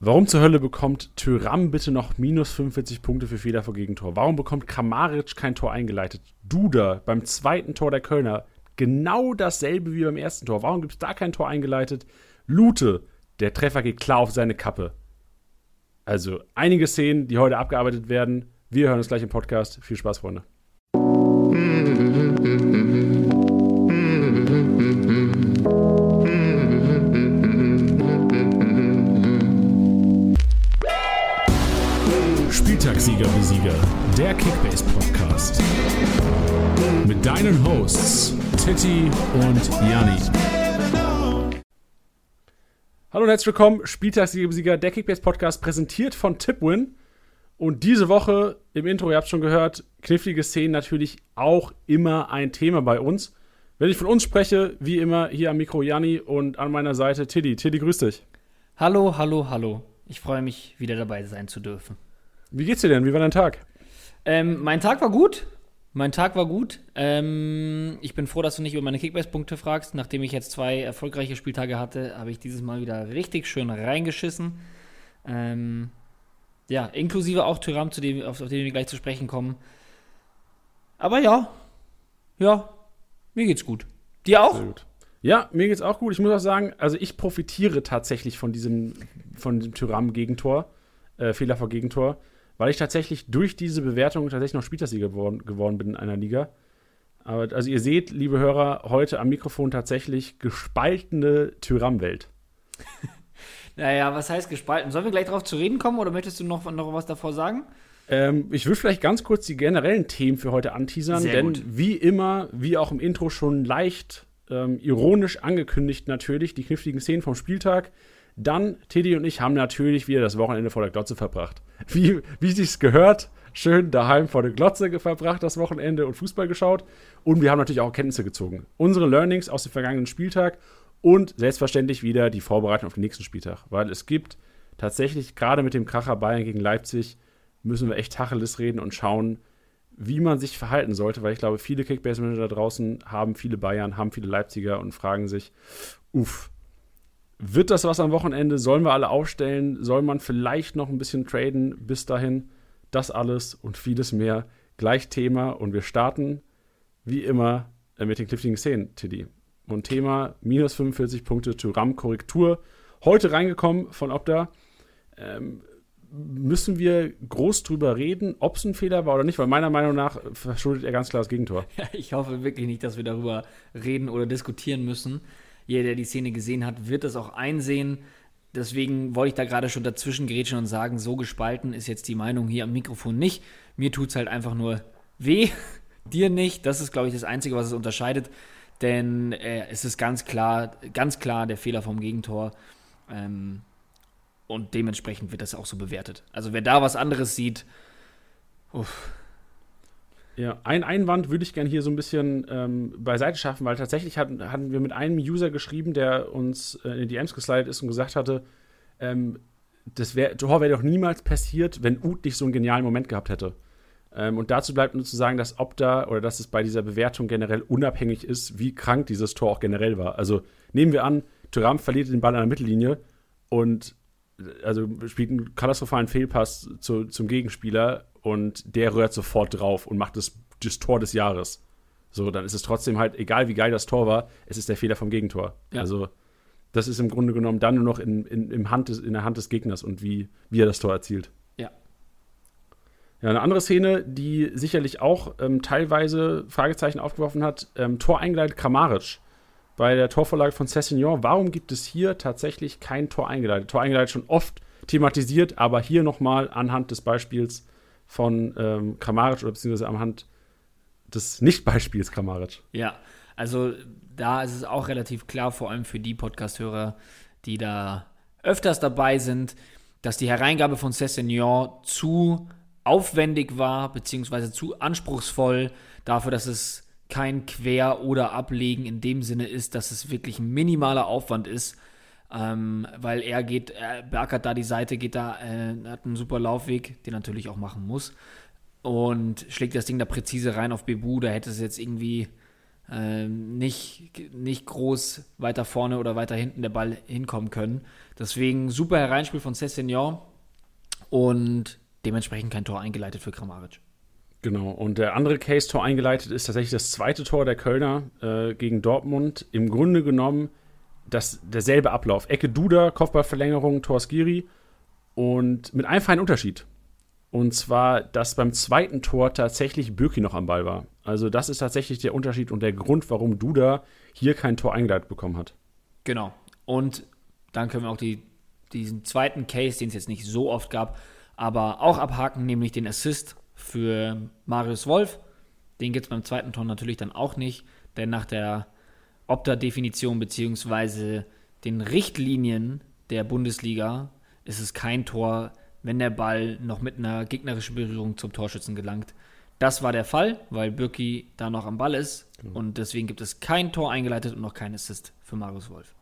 Warum zur Hölle bekommt Tyram bitte noch minus 45 Punkte für Fehler vor Gegentor? Warum bekommt Kramaric kein Tor eingeleitet? Duda beim zweiten Tor der Kölner genau dasselbe wie beim ersten Tor. Warum gibt es da kein Tor eingeleitet? Lute, der Treffer geht klar auf seine Kappe. Also einige Szenen, die heute abgearbeitet werden. Wir hören uns gleich im Podcast. Viel Spaß, Freunde. Spieltagssieger Besieger, der Kickbase Podcast. Mit deinen Hosts Titti und Janni. Hallo und herzlich willkommen, Spieltagssieger Besieger, der Kickbase Podcast, präsentiert von Tipwin. Und diese Woche im Intro, ihr habt schon gehört, knifflige Szenen natürlich auch immer ein Thema bei uns. Wenn ich von uns spreche, wie immer hier am Mikro Janni und an meiner Seite Tiddy. Tiddy, grüß dich. Hallo, hallo, hallo. Ich freue mich, wieder dabei sein zu dürfen. Wie geht's dir denn? Wie war dein Tag? Ähm, mein Tag war gut. Mein Tag war gut. Ähm, ich bin froh, dass du nicht über meine Kickbase-Punkte fragst. Nachdem ich jetzt zwei erfolgreiche Spieltage hatte, habe ich dieses Mal wieder richtig schön reingeschissen. Ähm, ja, inklusive auch Tyram, zu dem, auf, auf den wir gleich zu sprechen kommen. Aber ja, ja, mir geht's gut. Dir auch? Sehr gut. Ja, mir geht's auch gut. Ich muss auch sagen, also ich profitiere tatsächlich von diesem, von diesem Tyram-Gegentor, äh, Fehler vor Gegentor weil ich tatsächlich durch diese Bewertung tatsächlich noch Spielersieger geworden, geworden bin in einer Liga. Aber also ihr seht, liebe Hörer, heute am Mikrofon tatsächlich gespaltene Tyram-Welt. naja, was heißt gespalten? Sollen wir gleich darauf zu reden kommen oder möchtest du noch, noch was davor sagen? Ähm, ich würde vielleicht ganz kurz die generellen Themen für heute anteasern, Sehr denn gut. wie immer, wie auch im Intro schon leicht ähm, ironisch angekündigt natürlich, die kniffligen Szenen vom Spieltag. Dann, Teddy und ich haben natürlich wieder das Wochenende vor der Glotze verbracht. Wie, wie sich's gehört, schön daheim vor der Glotze verbracht das Wochenende und Fußball geschaut. Und wir haben natürlich auch Erkenntnisse gezogen. Unsere Learnings aus dem vergangenen Spieltag und selbstverständlich wieder die Vorbereitung auf den nächsten Spieltag. Weil es gibt tatsächlich, gerade mit dem Kracher Bayern gegen Leipzig, müssen wir echt Tacheles reden und schauen, wie man sich verhalten sollte, weil ich glaube, viele Kickbase-Manager da draußen haben viele Bayern, haben viele Leipziger und fragen sich, uff, wird das was am Wochenende? Sollen wir alle aufstellen? Soll man vielleicht noch ein bisschen traden bis dahin? Das alles und vieles mehr gleich Thema. Und wir starten wie immer äh, mit den kniffligen Szenen, Tiddy. Und Thema minus 45 Punkte to RAM-Korrektur. Heute reingekommen von Opta. Ähm, müssen wir groß drüber reden, ob es ein Fehler war oder nicht, weil meiner Meinung nach verschuldet er ganz klar das Gegentor. Ja, ich hoffe wirklich nicht, dass wir darüber reden oder diskutieren müssen jeder, der die Szene gesehen hat, wird das auch einsehen. Deswegen wollte ich da gerade schon dazwischen grätschen und sagen, so gespalten ist jetzt die Meinung hier am Mikrofon nicht. Mir tut es halt einfach nur weh, dir nicht. Das ist, glaube ich, das Einzige, was es unterscheidet. Denn äh, es ist ganz klar, ganz klar der Fehler vom Gegentor. Ähm, und dementsprechend wird das auch so bewertet. Also wer da was anderes sieht, uff, ja, ein Einwand würde ich gerne hier so ein bisschen ähm, beiseite schaffen, weil tatsächlich hatten, hatten wir mit einem User geschrieben, der uns äh, in die DMs geslidet ist und gesagt hatte, ähm, das wäre wär doch niemals passiert, wenn Ut nicht so einen genialen Moment gehabt hätte. Ähm, und dazu bleibt nur zu sagen, dass Opta oder dass es bei dieser Bewertung generell unabhängig ist, wie krank dieses Tor auch generell war. Also nehmen wir an, Thuram verliert den Ball an der Mittellinie und also spielt einen katastrophalen Fehlpass zu, zum Gegenspieler und der rührt sofort drauf und macht das, das Tor des Jahres. So, dann ist es trotzdem halt, egal wie geil das Tor war, es ist der Fehler vom Gegentor. Ja. Also, das ist im Grunde genommen dann nur noch in, in, im Hand des, in der Hand des Gegners und wie, wie er das Tor erzielt. Ja. Ja, eine andere Szene, die sicherlich auch ähm, teilweise Fragezeichen aufgeworfen hat: ähm, Tor eingeleitet Kramaric bei der Torvorlage von Cessignon. Warum gibt es hier tatsächlich kein Tor eingeleitet? Tor eingeleitet schon oft thematisiert, aber hier nochmal anhand des Beispiels von ähm, Kramaric oder beziehungsweise anhand des Nicht-Beispiels Kramaric. Ja, also da ist es auch relativ klar, vor allem für die Podcast-Hörer, die da öfters dabei sind, dass die Hereingabe von Cessignon zu aufwendig war, beziehungsweise zu anspruchsvoll dafür, dass es kein Quer- oder Ablegen in dem Sinne ist, dass es wirklich ein minimaler Aufwand ist ähm, weil er geht, er beackert da die Seite, geht da, äh, hat einen super Laufweg, den natürlich auch machen muss. Und schlägt das Ding da präzise rein auf Bebu. Da hätte es jetzt irgendwie ähm, nicht, nicht groß weiter vorne oder weiter hinten der Ball hinkommen können. Deswegen super Hereinspiel von Cessignon und dementsprechend kein Tor eingeleitet für Kramaric. Genau, und der andere Case-Tor eingeleitet ist tatsächlich das zweite Tor der Kölner äh, gegen Dortmund. Im Grunde genommen das, derselbe Ablauf. Ecke Duda, Kopfballverlängerung, Tor Skiri und mit einem feinen Unterschied. Und zwar, dass beim zweiten Tor tatsächlich Bürki noch am Ball war. Also das ist tatsächlich der Unterschied und der Grund, warum Duda hier kein Tor eingeleitet bekommen hat. Genau. Und dann können wir auch die, diesen zweiten Case, den es jetzt nicht so oft gab, aber auch abhaken, nämlich den Assist für Marius Wolf. Den gibt es beim zweiten Tor natürlich dann auch nicht, denn nach der Opta-Definition bzw. den Richtlinien der Bundesliga ist es kein Tor, wenn der Ball noch mit einer gegnerischen Berührung zum Torschützen gelangt. Das war der Fall, weil Birki da noch am Ball ist genau. und deswegen gibt es kein Tor eingeleitet und noch kein Assist für Marius Wolf.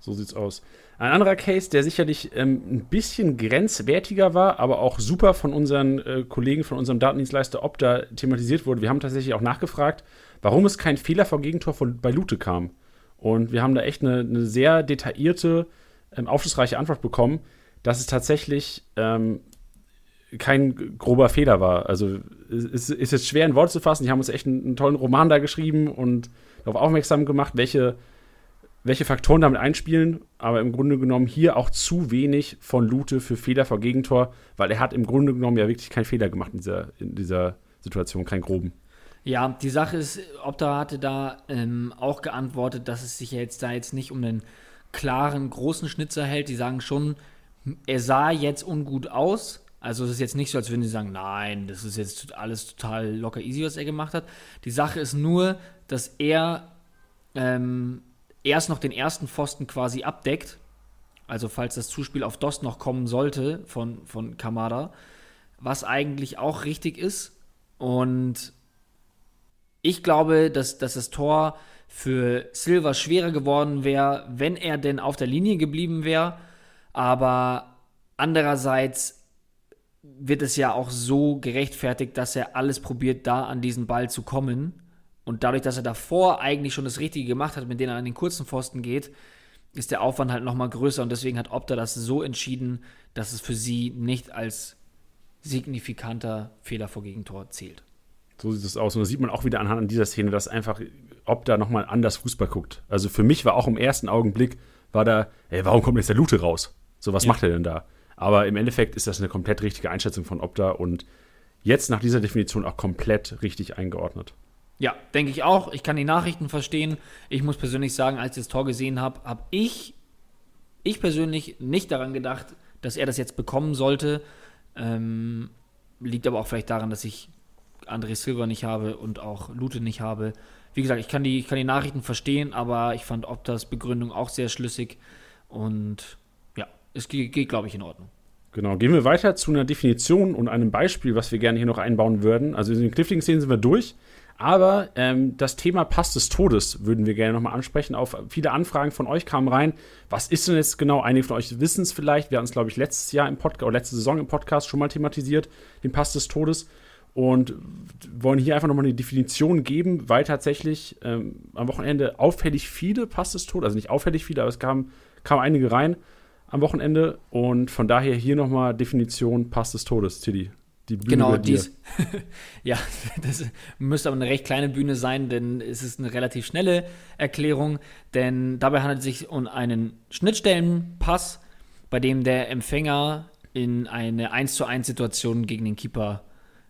So sieht's aus. Ein anderer Case, der sicherlich ähm, ein bisschen grenzwertiger war, aber auch super von unseren äh, Kollegen, von unserem Datendienstleister Opta thematisiert wurde. Wir haben tatsächlich auch nachgefragt, warum es kein Fehler vor Gegentor von, bei Lute kam. Und wir haben da echt eine, eine sehr detaillierte, ähm, aufschlussreiche Antwort bekommen, dass es tatsächlich ähm, kein grober Fehler war. Also es ist jetzt schwer in Worte zu fassen. Die haben uns echt einen, einen tollen Roman da geschrieben und darauf aufmerksam gemacht, welche welche Faktoren damit einspielen, aber im Grunde genommen hier auch zu wenig von Lute für Fehler vor Gegentor, weil er hat im Grunde genommen ja wirklich keinen Fehler gemacht in dieser, in dieser Situation, keinen groben. Ja, die Sache ist, Opta hatte da ähm, auch geantwortet, dass es sich jetzt da jetzt nicht um einen klaren, großen Schnitzer hält. Die sagen schon, er sah jetzt ungut aus. Also es ist jetzt nicht so, als würden sie sagen, nein, das ist jetzt alles total locker easy, was er gemacht hat. Die Sache ist nur, dass er ähm, erst noch den ersten Pfosten quasi abdeckt. Also falls das Zuspiel auf Dost noch kommen sollte von, von Kamada, was eigentlich auch richtig ist. Und ich glaube, dass, dass das Tor für Silva schwerer geworden wäre, wenn er denn auf der Linie geblieben wäre. Aber andererseits wird es ja auch so gerechtfertigt, dass er alles probiert, da an diesen Ball zu kommen. Und dadurch, dass er davor eigentlich schon das Richtige gemacht hat, mit dem er an den kurzen Pfosten geht, ist der Aufwand halt nochmal größer. Und deswegen hat Opta das so entschieden, dass es für sie nicht als signifikanter Fehler vor Gegentor zählt. So sieht es aus. Und da sieht man auch wieder anhand dieser Szene, dass einfach Opta nochmal anders Fußball guckt. Also für mich war auch im ersten Augenblick, war da, ey, warum kommt jetzt der Lute raus? So, was ja. macht er denn da? Aber im Endeffekt ist das eine komplett richtige Einschätzung von Opta und jetzt nach dieser Definition auch komplett richtig eingeordnet. Ja, denke ich auch. Ich kann die Nachrichten verstehen. Ich muss persönlich sagen, als ich das Tor gesehen habe, habe ich, ich persönlich nicht daran gedacht, dass er das jetzt bekommen sollte. Ähm, liegt aber auch vielleicht daran, dass ich André Silva nicht habe und auch Lute nicht habe. Wie gesagt, ich kann die, ich kann die Nachrichten verstehen, aber ich fand Optas Begründung auch sehr schlüssig und ja, es geht, geht glaube ich, in Ordnung. Genau, gehen wir weiter zu einer Definition und einem Beispiel, was wir gerne hier noch einbauen würden. Also in den kniffligen Szenen sind wir durch. Aber ähm, das Thema Pass des Todes würden wir gerne nochmal ansprechen. Auf viele Anfragen von euch kamen rein. Was ist denn jetzt genau? Einige von euch wissen es vielleicht. Wir hatten es, glaube ich, letztes Jahr im Podcast oder letzte Saison im Podcast schon mal thematisiert, den Pass des Todes. Und wollen hier einfach nochmal eine Definition geben, weil tatsächlich ähm, am Wochenende auffällig viele Pass des Todes, also nicht auffällig viele, aber es kamen, kamen einige rein am Wochenende. Und von daher hier nochmal Definition Pass des Todes, Tilly die Bühne genau, dies. ja, das müsste aber eine recht kleine Bühne sein, denn es ist eine relativ schnelle Erklärung. Denn dabei handelt es sich um einen Schnittstellenpass, bei dem der Empfänger in eine 1 zu 1 Situation gegen den Keeper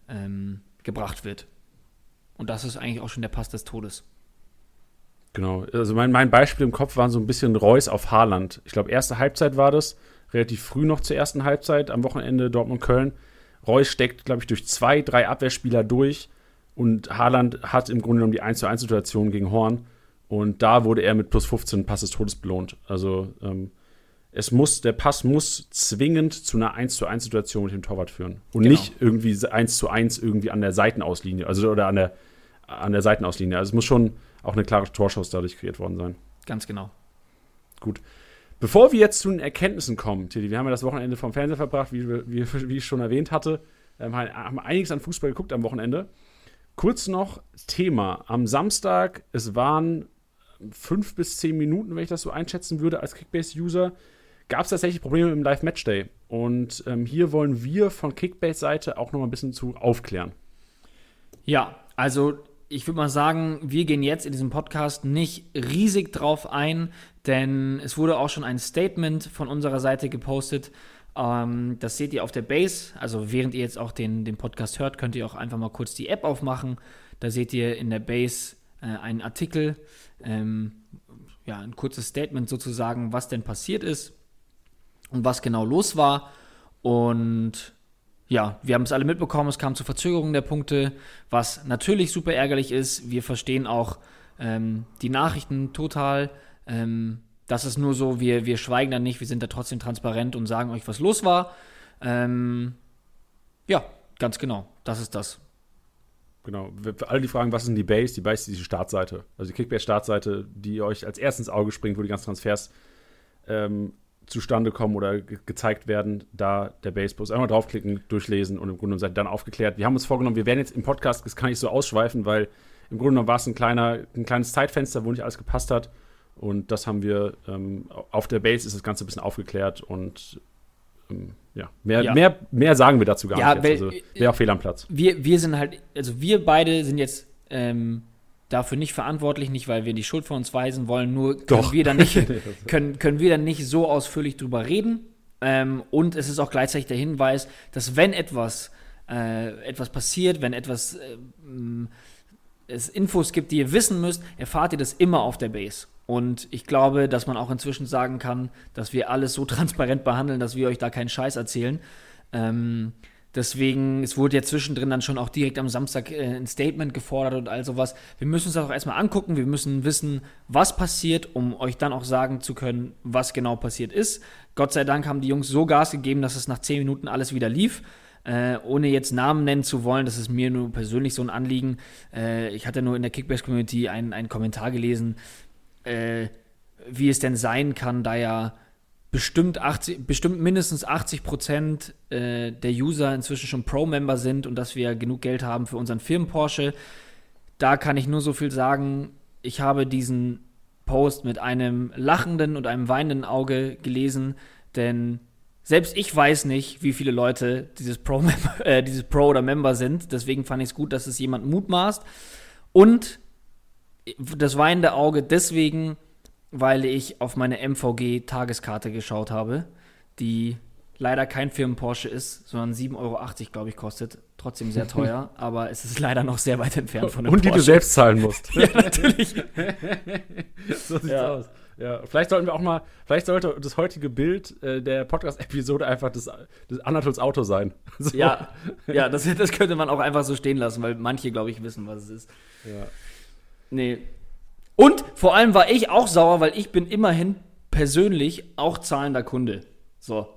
ähm, gebracht wird. Und das ist eigentlich auch schon der Pass des Todes. Genau, also mein, mein Beispiel im Kopf war so ein bisschen Reus auf Haaland. Ich glaube, erste Halbzeit war das, relativ früh noch zur ersten Halbzeit, am Wochenende Dortmund-Köln. Reus steckt, glaube ich, durch zwei, drei Abwehrspieler durch und Haaland hat im Grunde genommen die 1 zu 1 Situation gegen Horn und da wurde er mit plus 15 Pass des Todes belohnt. Also ähm, es muss, der Pass muss zwingend zu einer 1 zu 1 Situation mit dem Torwart führen und genau. nicht irgendwie 1 zu 1 irgendwie an der Seitenauslinie, also oder an der, an der Seitenauslinie. Also es muss schon auch eine klare Torschuss dadurch kreiert worden sein. Ganz genau. Gut. Bevor wir jetzt zu den Erkenntnissen kommen, Tilly, wir haben ja das Wochenende vom Fernseher verbracht, wie, wie, wie ich schon erwähnt hatte, ähm, haben einiges an Fußball geguckt am Wochenende. Kurz noch Thema. Am Samstag, es waren fünf bis zehn Minuten, wenn ich das so einschätzen würde, als Kickbase-User, gab es tatsächlich Probleme im Live-Matchday. Und ähm, hier wollen wir von Kickbase-Seite auch noch mal ein bisschen zu aufklären. Ja, also ich würde mal sagen, wir gehen jetzt in diesem Podcast nicht riesig drauf ein, denn es wurde auch schon ein Statement von unserer Seite gepostet. Ähm, das seht ihr auf der Base. Also während ihr jetzt auch den, den Podcast hört, könnt ihr auch einfach mal kurz die App aufmachen. Da seht ihr in der Base äh, einen Artikel, ähm, ja, ein kurzes Statement sozusagen, was denn passiert ist und was genau los war. Und ja, wir haben es alle mitbekommen, es kam zu Verzögerungen der Punkte, was natürlich super ärgerlich ist. Wir verstehen auch ähm, die Nachrichten total. Ähm, das ist nur so, wir, wir schweigen da nicht, wir sind da trotzdem transparent und sagen euch, was los war. Ähm, ja, ganz genau, das ist das. Genau. Für alle, die fragen, was ist denn die Base? Die Base ist die Startseite. Also die Kickbase-Startseite, die euch als erstes ins Auge springt, wo die ganzen Transfers ähm, zustande kommen oder ge gezeigt werden, da der Base-Post. Einmal draufklicken, durchlesen und im Grunde seid dann aufgeklärt. Wir haben uns vorgenommen, wir werden jetzt im Podcast, das kann ich so ausschweifen, weil im Grunde genommen war es ein, kleiner, ein kleines Zeitfenster, wo nicht alles gepasst hat. Und das haben wir ähm, auf der Base ist das Ganze ein bisschen aufgeklärt und ähm, ja, mehr, ja. Mehr, mehr sagen wir dazu gar ja, nicht. Jetzt. Also wäre auch fehl am Platz. Wir, wir sind halt, also wir beide sind jetzt ähm, dafür nicht verantwortlich, nicht weil wir die Schuld von uns weisen wollen, nur können wir dann nicht, können, können wir dann nicht so ausführlich drüber reden. Ähm, und es ist auch gleichzeitig der Hinweis, dass wenn etwas, äh, etwas passiert, wenn etwas äh, es Infos gibt, die ihr wissen müsst, erfahrt ihr das immer auf der Base. Und ich glaube, dass man auch inzwischen sagen kann, dass wir alles so transparent behandeln, dass wir euch da keinen Scheiß erzählen. Ähm, deswegen, es wurde ja zwischendrin dann schon auch direkt am Samstag äh, ein Statement gefordert und all sowas. Wir müssen uns das auch erstmal angucken. Wir müssen wissen, was passiert, um euch dann auch sagen zu können, was genau passiert ist. Gott sei Dank haben die Jungs so Gas gegeben, dass es nach zehn Minuten alles wieder lief. Äh, ohne jetzt Namen nennen zu wollen, das ist mir nur persönlich so ein Anliegen. Äh, ich hatte nur in der Kickbase-Community einen, einen Kommentar gelesen, äh, wie es denn sein kann, da ja bestimmt, 80, bestimmt mindestens 80 Prozent äh, der User inzwischen schon Pro-Member sind und dass wir genug Geld haben für unseren Firmen-Porsche. Da kann ich nur so viel sagen. Ich habe diesen Post mit einem lachenden und einem weinenden Auge gelesen, denn selbst ich weiß nicht, wie viele Leute dieses Pro, äh, dieses Pro oder Member sind. Deswegen fand ich es gut, dass es jemand mutmaßt. Und das weinende Auge deswegen, weil ich auf meine MVG-Tageskarte geschaut habe, die leider kein Firmen-Porsche ist, sondern 7,80 Euro, glaube ich, kostet. Trotzdem sehr teuer, aber es ist leider noch sehr weit entfernt von dem Und die du selbst zahlen musst. ja, natürlich. so sieht's ja. aus. Ja, vielleicht sollten wir auch mal, vielleicht sollte das heutige Bild äh, der Podcast-Episode einfach das, das Anatols Auto sein. So. Ja, ja das, das könnte man auch einfach so stehen lassen, weil manche, glaube ich, wissen, was es ist. Ja. Nee. Und vor allem war ich auch sauer, weil ich bin immerhin persönlich auch zahlender Kunde. So,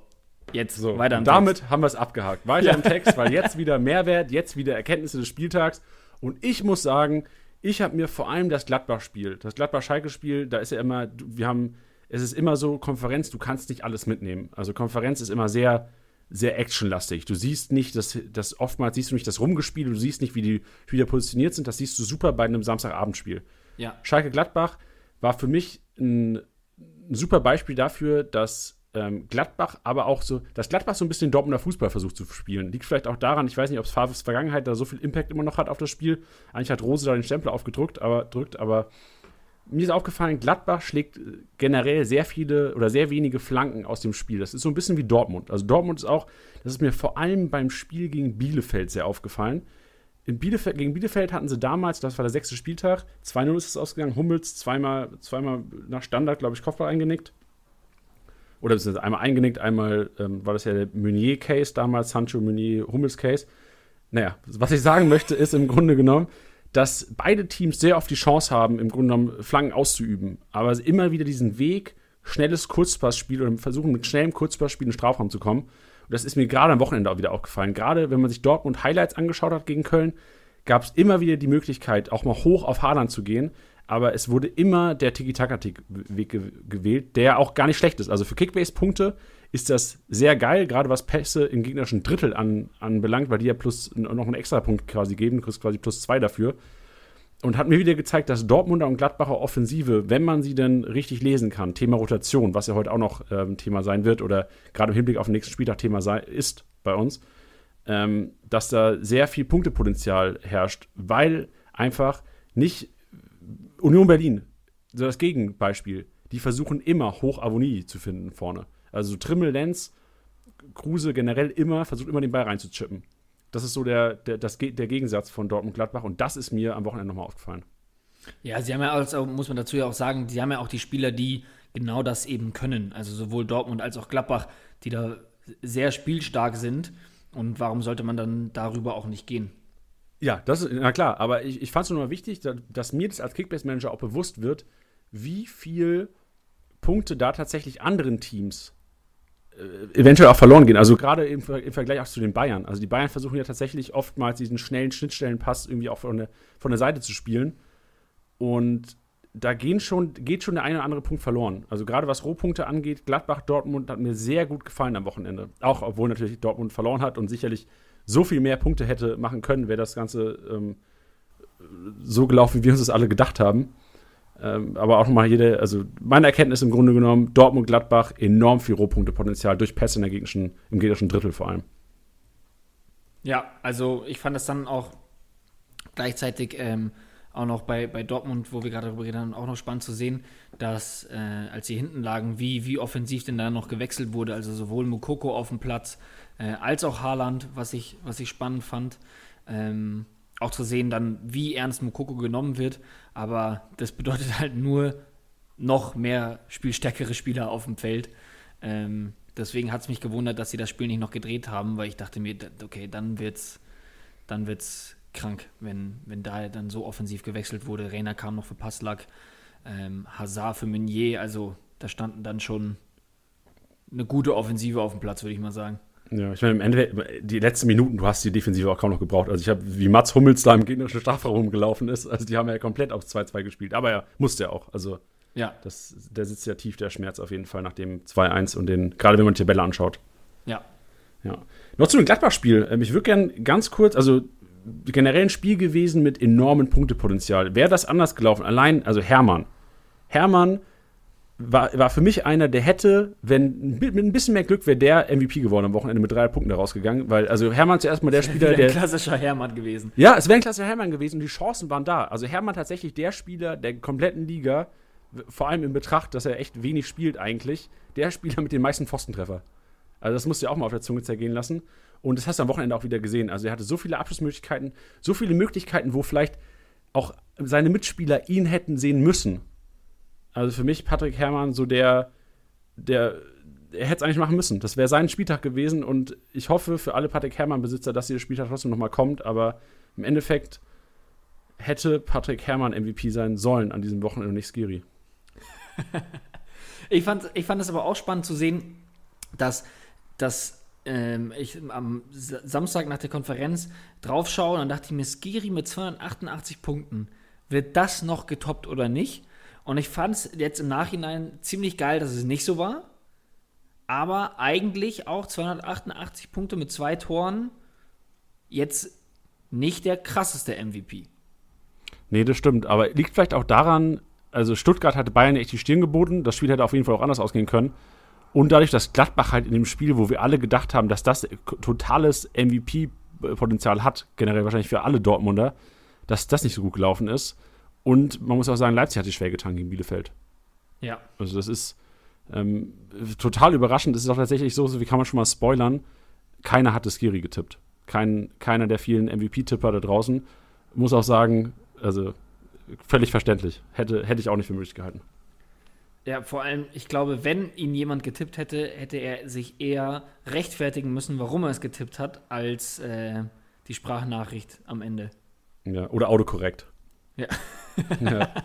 jetzt so, weiter im damit Text. haben wir es abgehakt. Weiter ja. im Text, weil jetzt wieder Mehrwert, jetzt wieder Erkenntnisse des Spieltags. Und ich muss sagen, ich habe mir vor allem das Gladbach-Spiel, das Gladbach-Schalke-Spiel, da ist ja immer, wir haben, es ist immer so Konferenz, du kannst nicht alles mitnehmen. Also Konferenz ist immer sehr sehr actionlastig. Du siehst nicht, dass, dass oftmals siehst du nicht das Rumgespiel, du siehst nicht, wie die Spieler positioniert sind. Das siehst du super bei einem Samstagabendspiel. Ja. Schalke Gladbach war für mich ein, ein super Beispiel dafür, dass ähm, Gladbach, aber auch so, dass Gladbach so ein bisschen Dortmunder Fußball versucht zu spielen. Liegt vielleicht auch daran, ich weiß nicht, ob es Favres Vergangenheit da so viel Impact immer noch hat auf das Spiel. Eigentlich hat Rose da den Stempel aufgedrückt, aber drückt, aber mir ist aufgefallen, Gladbach schlägt äh, generell sehr viele oder sehr wenige Flanken aus dem Spiel. Das ist so ein bisschen wie Dortmund. Also Dortmund ist auch, das ist mir vor allem beim Spiel gegen Bielefeld sehr aufgefallen. In Bielefeld, gegen Bielefeld hatten sie damals, das war der sechste Spieltag, 2-0 ist es ausgegangen, Hummels zweimal, zweimal nach Standard, glaube ich, Kopfball eingenickt. Oder einmal eingenickt, einmal ähm, war das ja der Meunier-Case damals, Sancho Meunier-Hummels-Case. Naja, was ich sagen möchte, ist im Grunde genommen, dass beide Teams sehr oft die Chance haben, im Grunde genommen Flanken auszuüben, aber immer wieder diesen Weg, schnelles Kurzpassspiel oder versuchen mit schnellem Kurzpassspiel in den Strafraum zu kommen. Das ist mir gerade am Wochenende auch wieder aufgefallen. Gerade wenn man sich Dortmund Highlights angeschaut hat gegen Köln, gab es immer wieder die Möglichkeit, auch mal hoch auf Haaland zu gehen. Aber es wurde immer der Tiki-Taka-Weg gewählt, der auch gar nicht schlecht ist. Also für Kickbase-Punkte ist das sehr geil, gerade was Pässe im gegnerischen Drittel an, anbelangt, weil die ja plus noch einen extra Punkt quasi geben, du kriegst quasi plus zwei dafür. Und hat mir wieder gezeigt, dass Dortmunder und Gladbacher Offensive, wenn man sie denn richtig lesen kann, Thema Rotation, was ja heute auch noch ähm, Thema sein wird oder gerade im Hinblick auf den nächsten Spieltag Thema sei, ist bei uns, ähm, dass da sehr viel Punktepotenzial herrscht, weil einfach nicht Union Berlin, so das Gegenbeispiel, die versuchen immer hoch Avonie zu finden vorne. Also Trimmel, Lenz, Kruse generell immer, versucht immer den Ball reinzuchippen. Das ist so der, der, das, der Gegensatz von Dortmund-Gladbach und das ist mir am Wochenende nochmal aufgefallen. Ja, sie haben ja, also, muss man dazu ja auch sagen, sie haben ja auch die Spieler, die genau das eben können. Also sowohl Dortmund als auch Gladbach, die da sehr spielstark sind. Und warum sollte man dann darüber auch nicht gehen? Ja, das ist, na klar, aber ich, ich fand es nur wichtig, dass, dass mir das als Kickbase-Manager auch bewusst wird, wie viel Punkte da tatsächlich anderen Teams eventuell auch verloren gehen. Also gerade im, im, Vergleich auch zu den Bayern. Also die Bayern versuchen ja tatsächlich oftmals diesen schnellen Schnittstellenpass irgendwie auch von der, von der Seite zu spielen. Und da gehen schon, geht schon der eine oder andere Punkt verloren. Also gerade was Rohpunkte angeht, Gladbach, Dortmund hat mir sehr gut gefallen am Wochenende. Auch obwohl natürlich Dortmund verloren hat und sicherlich so viel mehr Punkte hätte machen können, wäre das Ganze ähm, so gelaufen, wie wir uns das alle gedacht haben. Ähm, aber auch nochmal jede, also meine Erkenntnis im Grunde genommen, Dortmund, Gladbach, enorm viel Rohpunktepotenzial durch Pässe in der gegnerischen, im gegnerischen Drittel vor allem. Ja, also ich fand es dann auch gleichzeitig ähm, auch noch bei, bei Dortmund, wo wir gerade darüber reden, auch noch spannend zu sehen, dass äh, als sie hinten lagen, wie, wie offensiv denn da noch gewechselt wurde. Also sowohl Mukoko auf dem Platz äh, als auch Haaland, was ich, was ich spannend fand. Ähm, auch zu sehen dann, wie ernst Mukoko genommen wird. Aber das bedeutet halt nur noch mehr spielstärkere Spieler auf dem Feld. Ähm, deswegen hat es mich gewundert, dass sie das Spiel nicht noch gedreht haben, weil ich dachte mir, okay, dann wird's, dann wird's krank, wenn, wenn da dann so offensiv gewechselt wurde. Reiner kam noch für Passlack, ähm, Hazard für Meunier, also da standen dann schon eine gute Offensive auf dem Platz, würde ich mal sagen. Ja, ich meine, im Endeffekt, die letzten Minuten, du hast die Defensive auch kaum noch gebraucht. Also ich habe, wie Mats Hummels da im gegnerischen Strafraum rumgelaufen ist, also die haben ja komplett aufs 2-2 gespielt. Aber er musste ja auch. Also ja. Das, der sitzt ja tief, der Schmerz auf jeden Fall nach dem 2-1 und den, gerade wenn man die Tabelle anschaut. Ja. Ja. Noch zu dem Gladbach-Spiel. Ähm, ich würde gerne ganz kurz, also generell ein Spiel gewesen mit enormem Punktepotenzial. Wäre das anders gelaufen? Allein, also Hermann. Hermann war, war für mich einer, der hätte, wenn mit ein bisschen mehr Glück wäre der MVP geworden am Wochenende mit drei Punkten da rausgegangen, weil also Hermann zuerst mal der Spieler, der. Ein klassischer Hermann gewesen. Ja, es wäre ein klassischer Hermann gewesen und die Chancen waren da. Also Hermann tatsächlich der Spieler der kompletten Liga, vor allem in Betracht, dass er echt wenig spielt eigentlich, der Spieler mit den meisten Pfostentreffer. Also das musst du ja auch mal auf der Zunge zergehen lassen. Und das hast du am Wochenende auch wieder gesehen. Also er hatte so viele Abschlussmöglichkeiten, so viele Möglichkeiten, wo vielleicht auch seine Mitspieler ihn hätten sehen müssen. Also für mich Patrick Herrmann so der, der, er hätte es eigentlich machen müssen. Das wäre sein Spieltag gewesen und ich hoffe für alle Patrick Herrmann-Besitzer, dass dieser Spieltag trotzdem nochmal kommt, aber im Endeffekt hätte Patrick Herrmann MVP sein sollen an diesem Wochenende und nicht Skiri. ich, fand, ich fand es aber auch spannend zu sehen, dass, dass ähm, ich am Samstag nach der Konferenz draufschaue und dann dachte ich mir, Skiri mit 288 Punkten, wird das noch getoppt oder nicht? Und ich fand es jetzt im Nachhinein ziemlich geil, dass es nicht so war. Aber eigentlich auch 288 Punkte mit zwei Toren. Jetzt nicht der krasseste MVP. Nee, das stimmt. Aber liegt vielleicht auch daran, also Stuttgart hatte Bayern echt die Stirn geboten. Das Spiel hätte auf jeden Fall auch anders ausgehen können. Und dadurch, dass Gladbach halt in dem Spiel, wo wir alle gedacht haben, dass das totales MVP-Potenzial hat, generell wahrscheinlich für alle Dortmunder, dass das nicht so gut gelaufen ist. Und man muss auch sagen, Leipzig hat sich schwer getan gegen Bielefeld. Ja. Also das ist ähm, total überraschend. Es ist auch tatsächlich so, wie kann man schon mal spoilern, keiner hat Skiri getippt. Kein, keiner der vielen MVP-Tipper da draußen. Muss auch sagen, also völlig verständlich. Hätte, hätte ich auch nicht für möglich gehalten. Ja, vor allem, ich glaube, wenn ihn jemand getippt hätte, hätte er sich eher rechtfertigen müssen, warum er es getippt hat, als äh, die Sprachnachricht am Ende. Ja, oder autokorrekt. Ja. ja.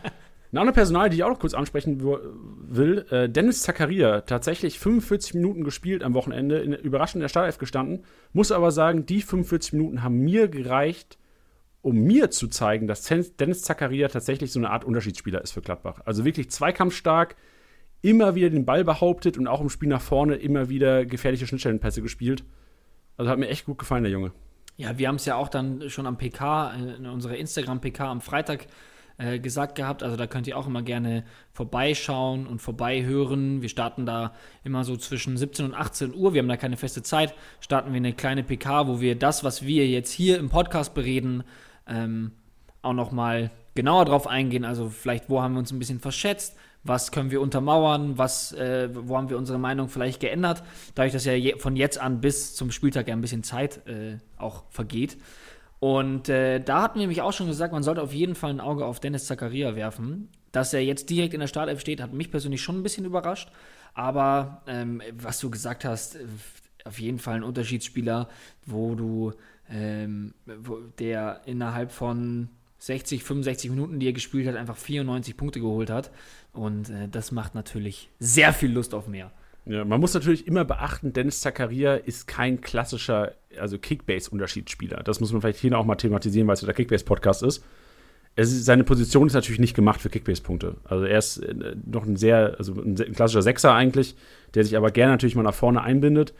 Eine andere Personal, die ich auch noch kurz ansprechen will, äh, Dennis Zakaria, tatsächlich 45 Minuten gespielt am Wochenende, in, überraschend in der Startelf gestanden, muss aber sagen, die 45 Minuten haben mir gereicht, um mir zu zeigen, dass Dennis Zakaria tatsächlich so eine Art Unterschiedsspieler ist für Gladbach. Also wirklich zweikampfstark, immer wieder den Ball behauptet und auch im Spiel nach vorne immer wieder gefährliche Schnittstellenpässe gespielt. Also hat mir echt gut gefallen, der Junge. Ja, wir haben es ja auch dann schon am PK, in unserer Instagram-PK am Freitag äh, gesagt gehabt. Also da könnt ihr auch immer gerne vorbeischauen und vorbeihören. Wir starten da immer so zwischen 17 und 18 Uhr. Wir haben da keine feste Zeit. Starten wir eine kleine PK, wo wir das, was wir jetzt hier im Podcast bereden, ähm, auch nochmal genauer drauf eingehen. Also vielleicht, wo haben wir uns ein bisschen verschätzt? Was können wir untermauern, was, äh, wo haben wir unsere Meinung vielleicht geändert, dadurch, dass ja je, von jetzt an bis zum Spieltag ja ein bisschen Zeit äh, auch vergeht. Und äh, da hatten wir nämlich auch schon gesagt, man sollte auf jeden Fall ein Auge auf Dennis Zakaria werfen. Dass er jetzt direkt in der Startelf steht, hat mich persönlich schon ein bisschen überrascht. Aber ähm, was du gesagt hast, äh, auf jeden Fall ein Unterschiedsspieler, wo du, ähm, wo der innerhalb von 60, 65 Minuten, die er gespielt hat, einfach 94 Punkte geholt hat. Und äh, das macht natürlich sehr viel Lust auf mehr. Ja, man muss natürlich immer beachten, Dennis Zakaria ist kein klassischer, also Kickbase-Unterschiedsspieler. Das muss man vielleicht hier auch mal thematisieren, weil es der Kickbase-Podcast ist. ist. Seine Position ist natürlich nicht gemacht für Kickbase-Punkte. Also er ist äh, noch ein sehr, also ein klassischer Sechser eigentlich, der sich aber gerne natürlich mal nach vorne einbindet.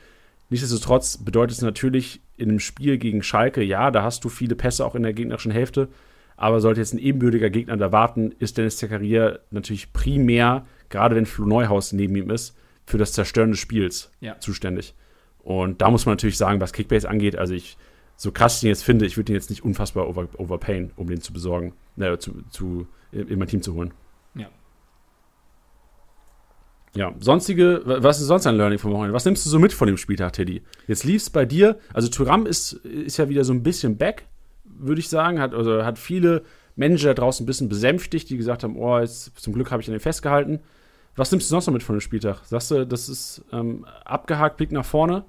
Nichtsdestotrotz bedeutet es natürlich in einem Spiel gegen Schalke, ja, da hast du viele Pässe auch in der gegnerischen Hälfte, aber sollte jetzt ein ebenbürtiger Gegner da warten, ist Dennis Zakaria natürlich primär, gerade wenn Flo Neuhaus neben ihm ist, für das Zerstören des Spiels ja. zuständig. Und da muss man natürlich sagen, was Kickbase angeht, also ich, so krass ich den jetzt finde, ich würde den jetzt nicht unfassbar over, overpayen, um den zu besorgen, äh, zu, zu, in mein Team zu holen. Ja. Ja, sonstige, was ist sonst ein Learning vom Wochenende? Was nimmst du so mit von dem Spieltag, Teddy? Jetzt lief es bei dir, also Turam ist, ist ja wieder so ein bisschen back, würde ich sagen. Hat, also hat viele Manager draußen ein bisschen besänftigt, die gesagt haben, oh, jetzt, zum Glück habe ich an den festgehalten. Was nimmst du sonst noch mit von dem Spieltag? Sagst du, das ist ähm, abgehakt, Blick nach vorne,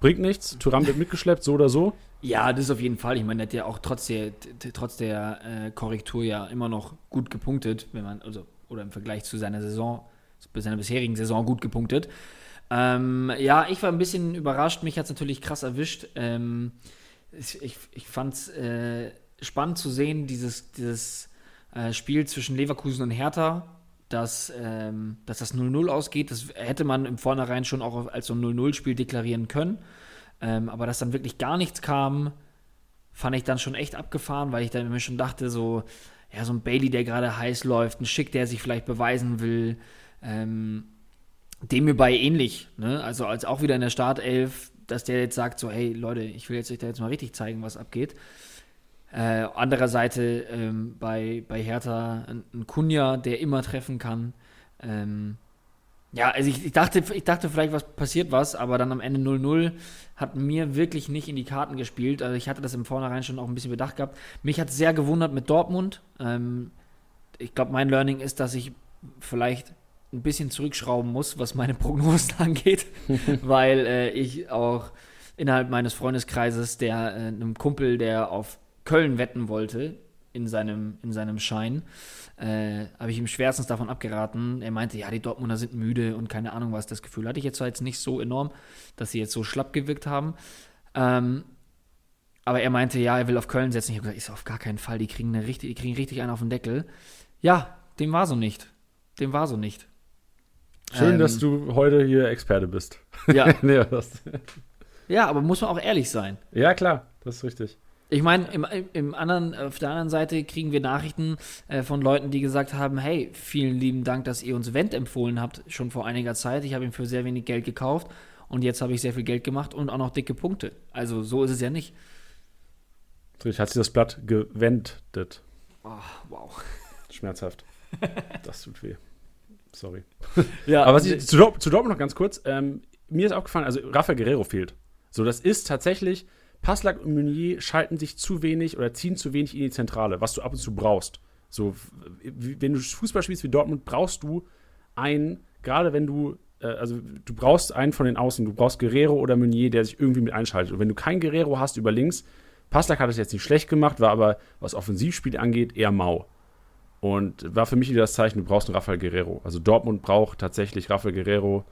bringt nichts, Turam wird mitgeschleppt, so oder so? Ja, das ist auf jeden Fall. Ich meine, der hat ja auch trotz der, trotz der äh, Korrektur ja immer noch gut gepunktet, wenn man, also, oder im Vergleich zu seiner Saison, zu seiner bisherigen Saison gut gepunktet. Ähm, ja, ich war ein bisschen überrascht, mich hat es natürlich krass erwischt. Ähm, ich, ich fand es äh, spannend zu sehen, dieses, dieses äh, Spiel zwischen Leverkusen und Hertha, dass, ähm, dass das 0-0 ausgeht. Das hätte man im Vornherein schon auch als so ein 0-0-Spiel deklarieren können. Ähm, aber dass dann wirklich gar nichts kam, fand ich dann schon echt abgefahren, weil ich dann mir schon dachte, so, ja, so ein Bailey, der gerade heiß läuft, ein Schick, der sich vielleicht beweisen will, ähm, dem mir bei ähnlich, ne? Also als auch wieder in der Startelf, dass der jetzt sagt, so, hey Leute, ich will jetzt euch da jetzt mal richtig zeigen, was abgeht. Äh, anderer Seite ähm, bei, bei Hertha ein, ein Kunja, der immer treffen kann. Ähm, ja, also ich, ich, dachte, ich dachte vielleicht, was passiert was, aber dann am Ende 0-0 hat mir wirklich nicht in die Karten gespielt. Also ich hatte das im Vornherein schon auch ein bisschen bedacht gehabt. Mich hat sehr gewundert mit Dortmund. Ähm, ich glaube, mein Learning ist, dass ich vielleicht ein bisschen zurückschrauben muss, was meine Prognosen angeht, weil äh, ich auch innerhalb meines Freundeskreises, der äh, einem Kumpel, der auf Köln wetten wollte, in seinem, in seinem Schein, äh, habe ich ihm schwerstens davon abgeraten. Er meinte, ja, die Dortmunder sind müde und keine Ahnung was. Das Gefühl hatte ich jetzt zwar jetzt nicht so enorm, dass sie jetzt so schlapp gewirkt haben. Ähm, aber er meinte, ja, er will auf Köln setzen. Ich habe gesagt, ist auf gar keinen Fall. Die kriegen, eine richtig, die kriegen richtig einen auf den Deckel. Ja, dem war so nicht. Dem war so nicht. Schön, ähm, dass du heute hier Experte bist. Ja. nee, ja, aber muss man auch ehrlich sein. Ja, klar, das ist richtig. Ich meine, im, im anderen, auf der anderen Seite kriegen wir Nachrichten äh, von Leuten, die gesagt haben: Hey, vielen lieben Dank, dass ihr uns Wendt empfohlen habt, schon vor einiger Zeit. Ich habe ihn für sehr wenig Geld gekauft und jetzt habe ich sehr viel Geld gemacht und auch noch dicke Punkte. Also so ist es ja nicht. Hat sich das Blatt gewendet. Oh, wow. Schmerzhaft. Das tut weh. Sorry. Ja, Aber was ich, zu, Dortmund, zu Dortmund noch ganz kurz. Ähm, mir ist aufgefallen, also Rafael Guerrero fehlt. So, das ist tatsächlich, Passlack und Meunier schalten sich zu wenig oder ziehen zu wenig in die Zentrale, was du ab und zu brauchst. So, wenn du Fußball spielst wie Dortmund, brauchst du einen, gerade wenn du, äh, also du brauchst einen von den Außen, du brauchst Guerrero oder Meunier, der sich irgendwie mit einschaltet. Und wenn du keinen Guerrero hast über links, Passlack hat es jetzt nicht schlecht gemacht, war aber, was Offensivspiel angeht, eher mau. Und war für mich wieder das Zeichen, du brauchst einen Rafael Guerrero. Also Dortmund braucht tatsächlich Rafael Guerrero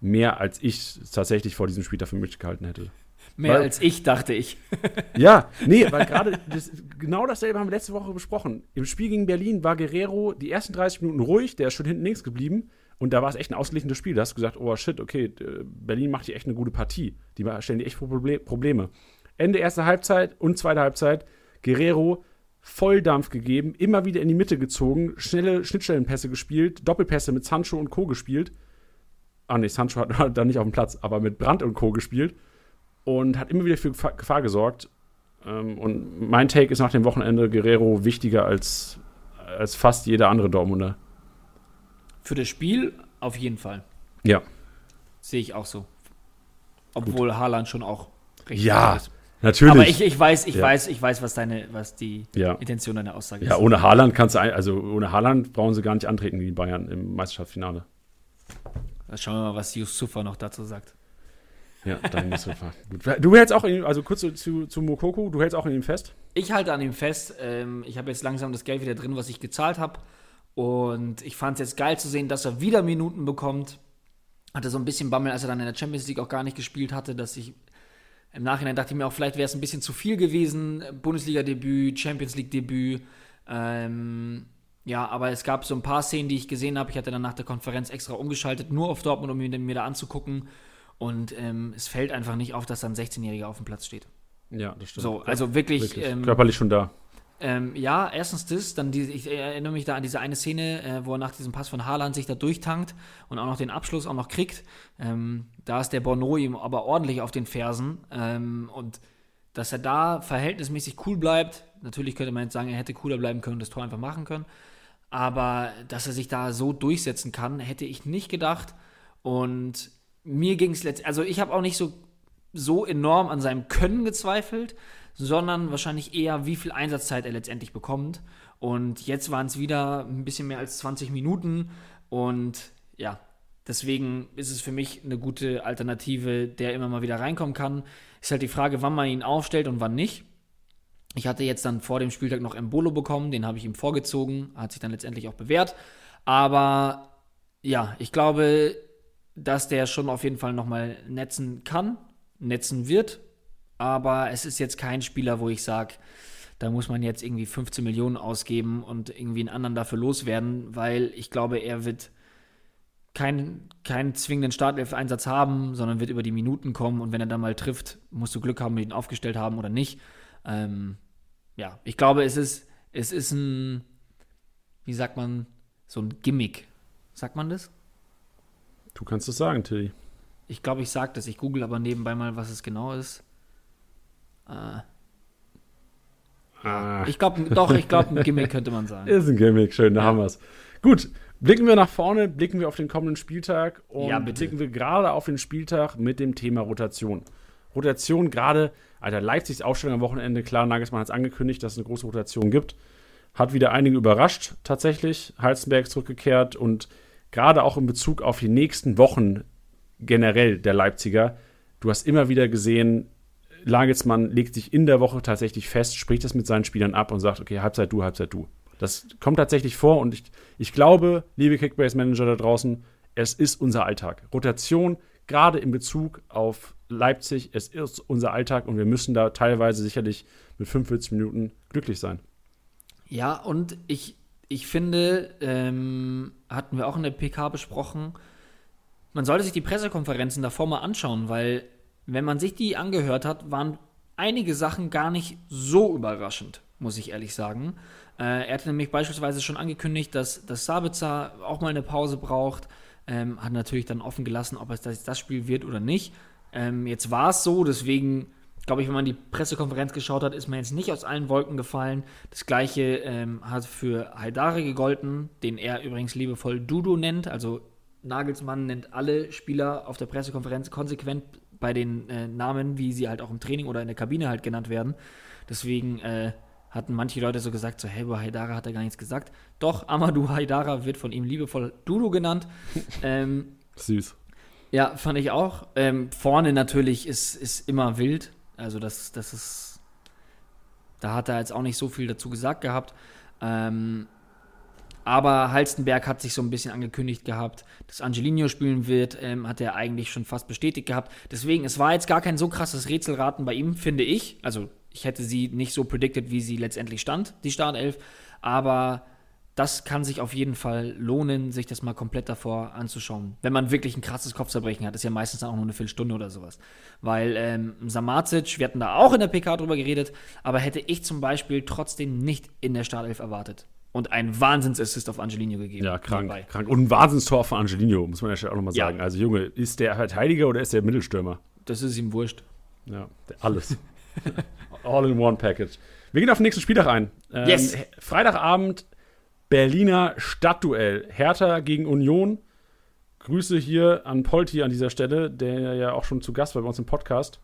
mehr, als ich tatsächlich vor diesem Spiel dafür möglich gehalten hätte. Mehr weil, als ich, dachte ich. ja, nee, weil gerade das, genau dasselbe haben wir letzte Woche besprochen. Im Spiel gegen Berlin war Guerrero die ersten 30 Minuten ruhig, der ist schon hinten links geblieben. Und da war es echt ein ausgleichendes Spiel. Da hast du gesagt, oh shit, okay, Berlin macht hier echt eine gute Partie. Die stellen die echt Probleme. Ende erste Halbzeit und zweite Halbzeit, Guerrero Volldampf gegeben, immer wieder in die Mitte gezogen, schnelle Schnittstellenpässe gespielt, Doppelpässe mit Sancho und Co. gespielt. Ah, nee, Sancho hat da nicht auf dem Platz, aber mit Brandt und Co. gespielt und hat immer wieder für Gefahr gesorgt. Ähm, und mein Take ist nach dem Wochenende Guerrero wichtiger als, als fast jeder andere Dortmunder. Für das Spiel auf jeden Fall. Ja. Sehe ich auch so. Obwohl Gut. Haaland schon auch richtig ja. ist. Natürlich. Aber ich, ich weiß, ich ja. weiß, ich weiß, was deine, was die ja. Intention deiner Aussage ist. Ja, ohne Haaland kannst du, also ohne Haaland brauchen sie gar nicht antreten gegen Bayern im Meisterschaftsfinale. Dann schauen wir mal, was Yusufa noch dazu sagt. Ja, dein Yusufa. Du hältst auch, in, also kurz zu, zu, zu Mokoko, du hältst auch an ihm fest? Ich halte an ihm fest. Ähm, ich habe jetzt langsam das Geld wieder drin, was ich gezahlt habe. Und ich fand es jetzt geil zu sehen, dass er wieder Minuten bekommt. Hatte so ein bisschen Bammel, als er dann in der Champions League auch gar nicht gespielt hatte, dass ich im Nachhinein dachte ich mir auch, vielleicht wäre es ein bisschen zu viel gewesen. Bundesliga-Debüt, Champions League-Debüt. Ähm, ja, aber es gab so ein paar Szenen, die ich gesehen habe. Ich hatte dann nach der Konferenz extra umgeschaltet, nur auf Dortmund, um mir, mir da anzugucken. Und ähm, es fällt einfach nicht auf, dass da ein 16-Jähriger auf dem Platz steht. Ja, das stimmt. So, also wirklich. wirklich. Ähm, Körperlich schon da. Ähm, ja, erstens das, dann die, ich erinnere mich da an diese eine Szene, äh, wo er nach diesem Pass von Haaland sich da durchtankt und auch noch den Abschluss auch noch kriegt. Ähm, da ist der Bono ihm aber ordentlich auf den Fersen ähm, und dass er da verhältnismäßig cool bleibt. Natürlich könnte man jetzt sagen, er hätte cooler bleiben können, das Tor einfach machen können. Aber dass er sich da so durchsetzen kann, hätte ich nicht gedacht. Und mir ging es letztendlich, also ich habe auch nicht so, so enorm an seinem Können gezweifelt, sondern wahrscheinlich eher, wie viel Einsatzzeit er letztendlich bekommt. Und jetzt waren es wieder ein bisschen mehr als 20 Minuten. Und ja, deswegen ist es für mich eine gute Alternative, der immer mal wieder reinkommen kann. Ist halt die Frage, wann man ihn aufstellt und wann nicht. Ich hatte jetzt dann vor dem Spieltag noch Embolo bekommen, den habe ich ihm vorgezogen, hat sich dann letztendlich auch bewährt. Aber ja, ich glaube, dass der schon auf jeden Fall nochmal netzen kann, netzen wird aber es ist jetzt kein Spieler, wo ich sage, da muss man jetzt irgendwie 15 Millionen ausgeben und irgendwie einen anderen dafür loswerden, weil ich glaube, er wird keinen, keinen zwingenden Startelf-Einsatz haben, sondern wird über die Minuten kommen und wenn er dann mal trifft, musst du Glück haben, ihn aufgestellt haben oder nicht. Ähm, ja, ich glaube, es ist, es ist ein, wie sagt man, so ein Gimmick. Sagt man das? Du kannst es sagen, Tilly. Ich glaube, ich sage das. Ich google aber nebenbei mal, was es genau ist. Äh, ah. Ich glaube, doch, ich glaube, ein Gimmick könnte man sagen. Ist ein Gimmick, schön, da ja. haben wir es. Gut, blicken wir nach vorne, blicken wir auf den kommenden Spieltag und ja, blicken wir gerade auf den Spieltag mit dem Thema Rotation. Rotation gerade, Alter, Leipzigs Aufstellung am Wochenende, klar, Nagelsmann hat es angekündigt, dass es eine große Rotation gibt. Hat wieder einige überrascht, tatsächlich. Halzenberg zurückgekehrt und gerade auch in Bezug auf die nächsten Wochen generell der Leipziger. Du hast immer wieder gesehen, Lagelsmann legt sich in der Woche tatsächlich fest, spricht das mit seinen Spielern ab und sagt, okay, Halbzeit du, Halbzeit du. Das kommt tatsächlich vor und ich, ich glaube, liebe Kickbase-Manager da draußen, es ist unser Alltag. Rotation, gerade in Bezug auf Leipzig, es ist unser Alltag und wir müssen da teilweise sicherlich mit 45 Minuten glücklich sein. Ja, und ich, ich finde, ähm, hatten wir auch in der PK besprochen, man sollte sich die Pressekonferenzen davor mal anschauen, weil wenn man sich die angehört hat, waren einige Sachen gar nicht so überraschend, muss ich ehrlich sagen. Äh, er hatte nämlich beispielsweise schon angekündigt, dass, dass Sabitzer auch mal eine Pause braucht. Ähm, hat natürlich dann offen gelassen, ob es das, das Spiel wird oder nicht. Ähm, jetzt war es so, deswegen glaube ich, wenn man die Pressekonferenz geschaut hat, ist man jetzt nicht aus allen Wolken gefallen. Das gleiche ähm, hat für Haidare gegolten, den er übrigens liebevoll Dudo nennt. Also Nagelsmann nennt alle Spieler auf der Pressekonferenz konsequent bei den äh, Namen, wie sie halt auch im Training oder in der Kabine halt genannt werden. Deswegen äh, hatten manche Leute so gesagt, so, hey, über Haidara hat er gar nichts gesagt. Doch, Amadou Haidara wird von ihm liebevoll Dudu genannt. ähm, Süß. Ja, fand ich auch. Ähm, vorne natürlich ist, ist immer wild. Also das, das ist, da hat er jetzt auch nicht so viel dazu gesagt gehabt. Ähm, aber Halstenberg hat sich so ein bisschen angekündigt gehabt, dass Angelino spielen wird, ähm, hat er eigentlich schon fast bestätigt gehabt. Deswegen, es war jetzt gar kein so krasses Rätselraten bei ihm, finde ich. Also, ich hätte sie nicht so predicted, wie sie letztendlich stand, die Startelf. Aber das kann sich auf jeden Fall lohnen, sich das mal komplett davor anzuschauen. Wenn man wirklich ein krasses Kopfzerbrechen hat, ist ja meistens auch nur eine Viertelstunde oder sowas. Weil ähm, Samacic, wir hatten da auch in der PK drüber geredet, aber hätte ich zum Beispiel trotzdem nicht in der Startelf erwartet. Und ein Wahnsinnsassist auf Angelino gegeben. Ja, krank, krank. Und ein Wahnsinnstor von Angelino, muss man ja auch nochmal sagen. Ja. Also, Junge, ist der Verteidiger oder ist der Mittelstürmer? Das ist ihm wurscht. Ja, alles. All in one package. Wir gehen auf den nächsten Spieltag ein. Ähm, yes. Freitagabend Berliner Stadtduell. Hertha gegen Union. Grüße hier an Polti an dieser Stelle, der ja auch schon zu Gast war bei uns im Podcast,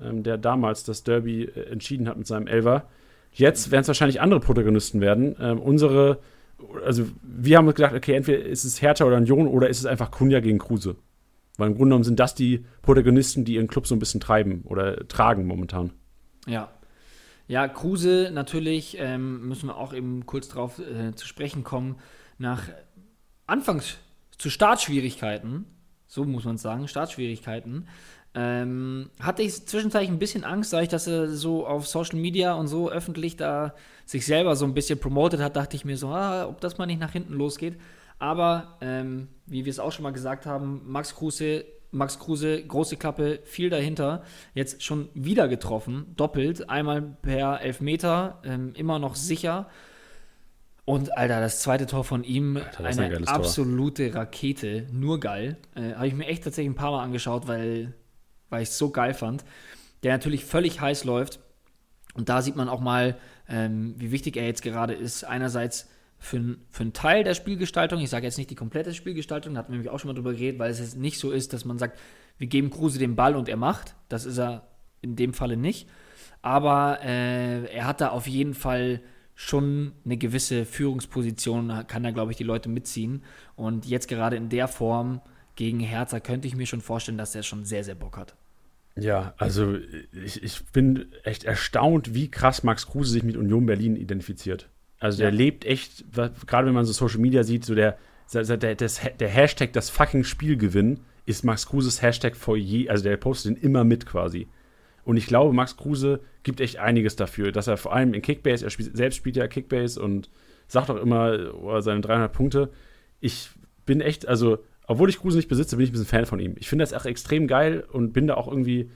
ähm, der damals das Derby äh, entschieden hat mit seinem Elver. Jetzt werden es wahrscheinlich andere Protagonisten werden. Ähm, unsere, also wir haben uns gedacht, okay, entweder ist es Hertha oder Union oder ist es einfach Kunja gegen Kruse. Weil im Grunde genommen sind das die Protagonisten, die ihren Club so ein bisschen treiben oder tragen momentan. Ja, ja, Kruse natürlich, ähm, müssen wir auch eben kurz drauf äh, zu sprechen kommen. Nach Anfangs zu Startschwierigkeiten, so muss man sagen, Startschwierigkeiten, ähm, hatte ich zwischenzeitlich ein bisschen Angst, da ich das so auf Social Media und so öffentlich da sich selber so ein bisschen promotet hat, dachte ich mir so, ah, ob das mal nicht nach hinten losgeht. Aber ähm, wie wir es auch schon mal gesagt haben, Max Kruse Max Kruse, große Klappe, viel dahinter. Jetzt schon wieder getroffen, doppelt. Einmal per Elfmeter, ähm, immer noch sicher. Und Alter, das zweite Tor von ihm, Alter, eine ein absolute Tor. Rakete, nur geil. Äh, Habe ich mir echt tatsächlich ein paar Mal angeschaut, weil, weil ich es so geil fand. Der natürlich völlig heiß läuft. Und da sieht man auch mal, ähm, wie wichtig er jetzt gerade ist. Einerseits für, für einen Teil der Spielgestaltung, ich sage jetzt nicht die komplette Spielgestaltung, da hatten wir nämlich auch schon mal drüber geredet, weil es jetzt nicht so ist, dass man sagt, wir geben Kruse den Ball und er macht. Das ist er in dem Falle nicht. Aber äh, er hat da auf jeden Fall schon eine gewisse Führungsposition, kann da, glaube ich, die Leute mitziehen. Und jetzt gerade in der Form gegen Hertha könnte ich mir schon vorstellen, dass er schon sehr, sehr Bock hat. Ja, also ich, ich bin echt erstaunt, wie krass Max Kruse sich mit Union Berlin identifiziert. Also der ja. lebt echt, gerade wenn man so Social Media sieht, so der, der, das, der Hashtag das fucking Spiel gewinnen ist Max Kruses Hashtag vor je, also der postet den immer mit quasi. Und ich glaube, Max Kruse gibt echt einiges dafür, dass er vor allem in Kickbase, er spielt, selbst spielt ja Kickbase und sagt auch immer oh, seine 300 Punkte. Ich bin echt, also, obwohl ich Kruse nicht besitze, bin ich ein bisschen Fan von ihm. Ich finde das auch extrem geil und bin da auch irgendwie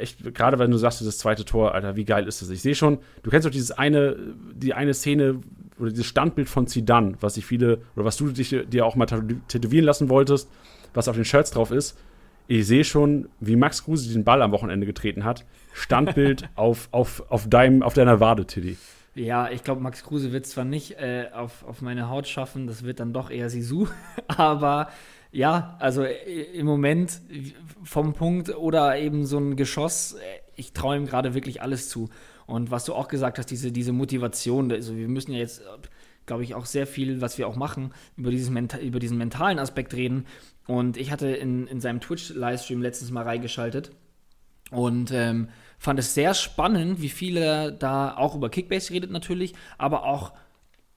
echt, gerade wenn du sagst, das zweite Tor, Alter, wie geil ist das? Ich sehe schon, du kennst doch dieses eine, die eine Szene oder dieses Standbild von Zidane, was sich viele, oder was du dich, dir auch mal tätowieren lassen wolltest, was auf den Shirts drauf ist. Ich sehe schon, wie Max Kruse den Ball am Wochenende getreten hat. Standbild auf, auf, auf, deinem, auf deiner Wade, Tiddy. Ja, ich glaube, Max Kruse wird zwar nicht äh, auf, auf meine Haut schaffen, das wird dann doch eher Sisu, aber ja, also äh, im Moment vom Punkt oder eben so ein Geschoss, äh, ich traue ihm gerade wirklich alles zu. Und was du auch gesagt hast, diese, diese Motivation, also wir müssen ja jetzt, glaube ich, auch sehr viel, was wir auch machen, über, dieses über diesen mentalen Aspekt reden. Und ich hatte in, in seinem Twitch-Livestream letztens mal reingeschaltet und ähm, fand es sehr spannend, wie viel er da auch über Kickbase redet natürlich, aber auch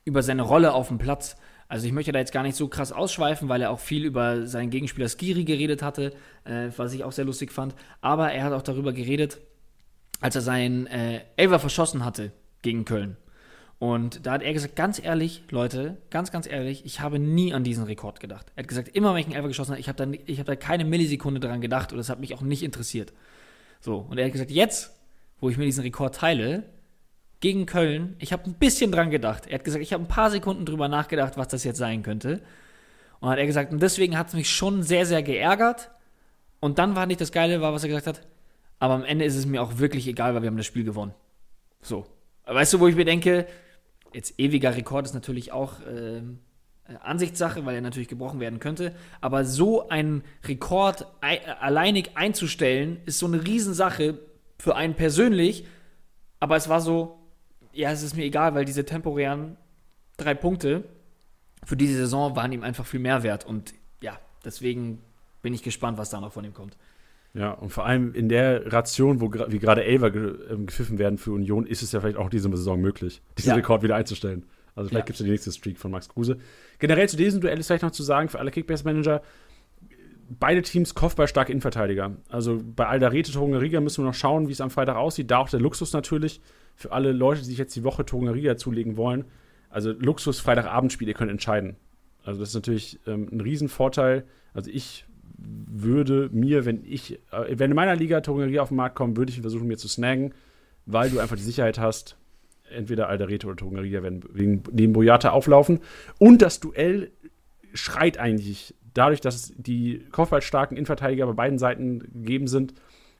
über seine Rolle auf dem Platz. Also ich möchte da jetzt gar nicht so krass ausschweifen, weil er auch viel über seinen Gegenspieler Skiri geredet hatte, äh, was ich auch sehr lustig fand. Aber er hat auch darüber geredet, als er seinen äh, Elfer verschossen hatte gegen Köln. Und da hat er gesagt, ganz ehrlich, Leute, ganz, ganz ehrlich, ich habe nie an diesen Rekord gedacht. Er hat gesagt, immer wenn ich einen Elfer geschossen habe, ich habe da, hab da keine Millisekunde dran gedacht und das hat mich auch nicht interessiert. So, und er hat gesagt, jetzt, wo ich mir diesen Rekord teile, gegen Köln, ich habe ein bisschen dran gedacht. Er hat gesagt, ich habe ein paar Sekunden drüber nachgedacht, was das jetzt sein könnte. Und hat er gesagt, und deswegen hat es mich schon sehr, sehr geärgert. Und dann war nicht das Geile, war, was er gesagt hat, aber am Ende ist es mir auch wirklich egal, weil wir haben das Spiel gewonnen. So. Weißt du, wo ich mir denke, jetzt ewiger Rekord ist natürlich auch äh, Ansichtssache, weil er natürlich gebrochen werden könnte. Aber so einen Rekord alleinig einzustellen, ist so eine Riesensache für einen persönlich. Aber es war so, ja, es ist mir egal, weil diese temporären drei Punkte für diese Saison waren ihm einfach viel mehr wert. Und ja, deswegen bin ich gespannt, was da noch von ihm kommt. Ja, und vor allem in der Ration, wo wie gerade Elver ähm, gepfiffen werden für Union, ist es ja vielleicht auch diese Saison möglich, diesen ja. Rekord wieder einzustellen. Also vielleicht ja. gibt es ja die nächste Streak von Max Kruse. Generell zu diesem Duell ist vielleicht noch zu sagen, für alle Kickbase-Manager, beide Teams kopfballstarke Innenverteidiger. Also bei Aldarete, Torunariga müssen wir noch schauen, wie es am Freitag aussieht. Da auch der Luxus natürlich für alle Leute, die sich jetzt die Woche Torunariga zulegen wollen. also Luxus Freitagabendspiel, ihr könnt entscheiden. Also das ist natürlich ähm, ein Riesenvorteil. Also ich würde mir, wenn ich, äh, wenn in meiner Liga Togenerie auf den Markt kommt, würde ich versuchen, mir zu snaggen, weil du einfach die Sicherheit hast, entweder Alderete oder Togeneria werden wegen, neben Boyata auflaufen. Und das Duell schreit eigentlich dadurch, dass die kopfballstarken Innenverteidiger bei beiden Seiten gegeben sind,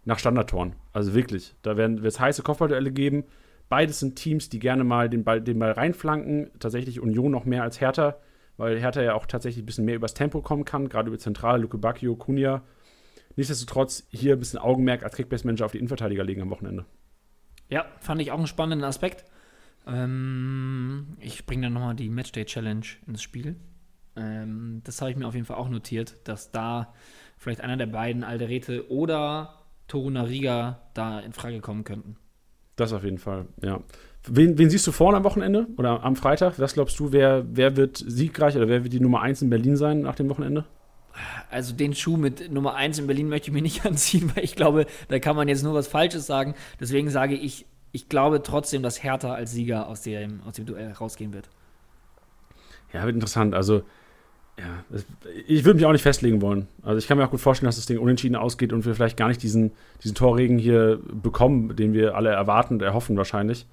nach Standardtoren. Also wirklich. Da werden es heiße Kopfballduelle geben. Beides sind Teams, die gerne mal den Ball, den Ball reinflanken. Tatsächlich Union noch mehr als Hertha, weil Hertha ja auch tatsächlich ein bisschen mehr übers Tempo kommen kann, gerade über Zentrale, Luke Bacchio, Kunja. Nichtsdestotrotz hier ein bisschen Augenmerk als Kickbase-Manager auf die Innenverteidiger legen am Wochenende. Ja, fand ich auch einen spannenden Aspekt. Ähm, ich bringe dann nochmal die Matchday Challenge ins Spiel. Ähm, das habe ich mir auf jeden Fall auch notiert, dass da vielleicht einer der beiden, Alderete oder Toruna Riga, da in Frage kommen könnten. Das auf jeden Fall, ja. Wen, wen, siehst du vorne am Wochenende oder am Freitag? Was glaubst du, wer, wer wird siegreich oder wer wird die Nummer 1 in Berlin sein nach dem Wochenende? Also den Schuh mit Nummer 1 in Berlin möchte ich mir nicht anziehen, weil ich glaube, da kann man jetzt nur was Falsches sagen. Deswegen sage ich, ich glaube trotzdem, dass Hertha als Sieger aus dem, aus dem Duell rausgehen wird. Ja, wird interessant. Also ja, ich würde mich auch nicht festlegen wollen. Also ich kann mir auch gut vorstellen, dass das Ding unentschieden ausgeht und wir vielleicht gar nicht diesen, diesen Torregen hier bekommen, den wir alle erwarten und erhoffen wahrscheinlich.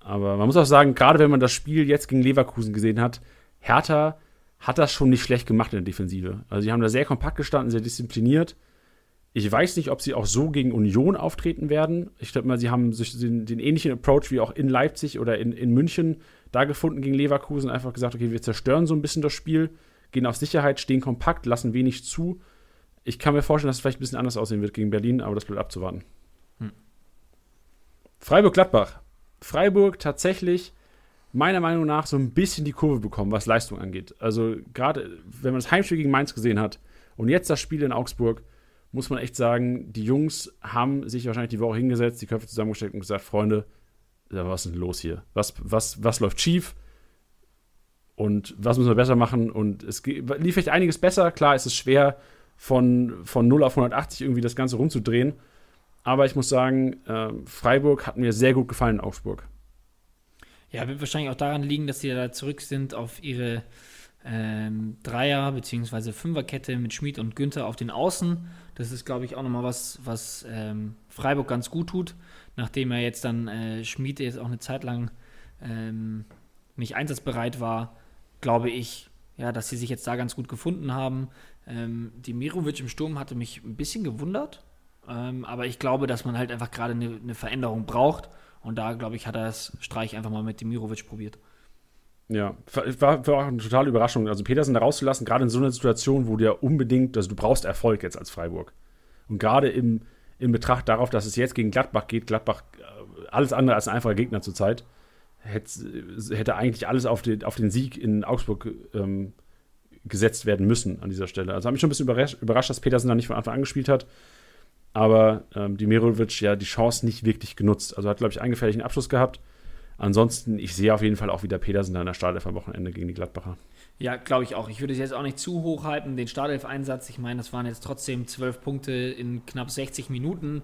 Aber man muss auch sagen, gerade wenn man das Spiel jetzt gegen Leverkusen gesehen hat, Hertha hat das schon nicht schlecht gemacht in der Defensive. Also sie haben da sehr kompakt gestanden, sehr diszipliniert. Ich weiß nicht, ob sie auch so gegen Union auftreten werden. Ich glaube mal, sie haben den, den, ähnlichen Approach wie auch in Leipzig oder in, in München da gefunden gegen Leverkusen. Einfach gesagt, okay, wir zerstören so ein bisschen das Spiel gehen auf Sicherheit, stehen kompakt, lassen wenig zu. Ich kann mir vorstellen, dass es vielleicht ein bisschen anders aussehen wird gegen Berlin, aber das bleibt abzuwarten. Hm. Freiburg-Gladbach. Freiburg tatsächlich meiner Meinung nach so ein bisschen die Kurve bekommen, was Leistung angeht. Also gerade, wenn man das Heimspiel gegen Mainz gesehen hat und jetzt das Spiel in Augsburg, muss man echt sagen, die Jungs haben sich wahrscheinlich die Woche hingesetzt, die Köpfe zusammengesteckt und gesagt, Freunde, was ist denn los hier? Was, was, was läuft schief? Und was müssen wir besser machen. Und es lief echt einiges besser. Klar, es ist schwer, von, von 0 auf 180 irgendwie das Ganze rumzudrehen. Aber ich muss sagen, äh, Freiburg hat mir sehr gut gefallen in Augsburg. Ja, wird wahrscheinlich auch daran liegen, dass sie da zurück sind auf ihre ähm, Dreier- bzw. Fünferkette mit Schmid und Günther auf den Außen. Das ist, glaube ich, auch nochmal was, was ähm, Freiburg ganz gut tut, nachdem er jetzt dann äh, Schmid jetzt auch eine Zeit lang ähm, nicht einsatzbereit war glaube ich, ja, dass sie sich jetzt da ganz gut gefunden haben. Ähm, die Mirovic im Sturm hatte mich ein bisschen gewundert, ähm, aber ich glaube, dass man halt einfach gerade eine, eine Veränderung braucht. Und da, glaube ich, hat er das Streich einfach mal mit Demirovic probiert. Ja, war, war auch eine totale Überraschung. Also Petersen da rauszulassen, gerade in so einer Situation, wo du ja unbedingt, also du brauchst Erfolg jetzt als Freiburg. Und gerade im, im Betracht darauf, dass es jetzt gegen Gladbach geht, Gladbach äh, alles andere als ein einfacher Gegner zurzeit, hätte, hätte eigentlich alles auf den, auf den Sieg in Augsburg ähm, gesetzt werden müssen an dieser Stelle. Also habe mich schon ein bisschen überrascht, überrascht, dass Petersen da nicht von Anfang an gespielt hat. Aber ähm, Dimirovic ja die Chance nicht wirklich genutzt. Also hat, glaube ich, einen gefährlichen Abschluss gehabt. Ansonsten, ich sehe auf jeden Fall auch wieder Petersen da in der Startelf am Wochenende gegen die Gladbacher. Ja, glaube ich auch. Ich würde es jetzt auch nicht zu hoch halten, den Startelf-Einsatz. Ich meine, das waren jetzt trotzdem zwölf Punkte in knapp 60 Minuten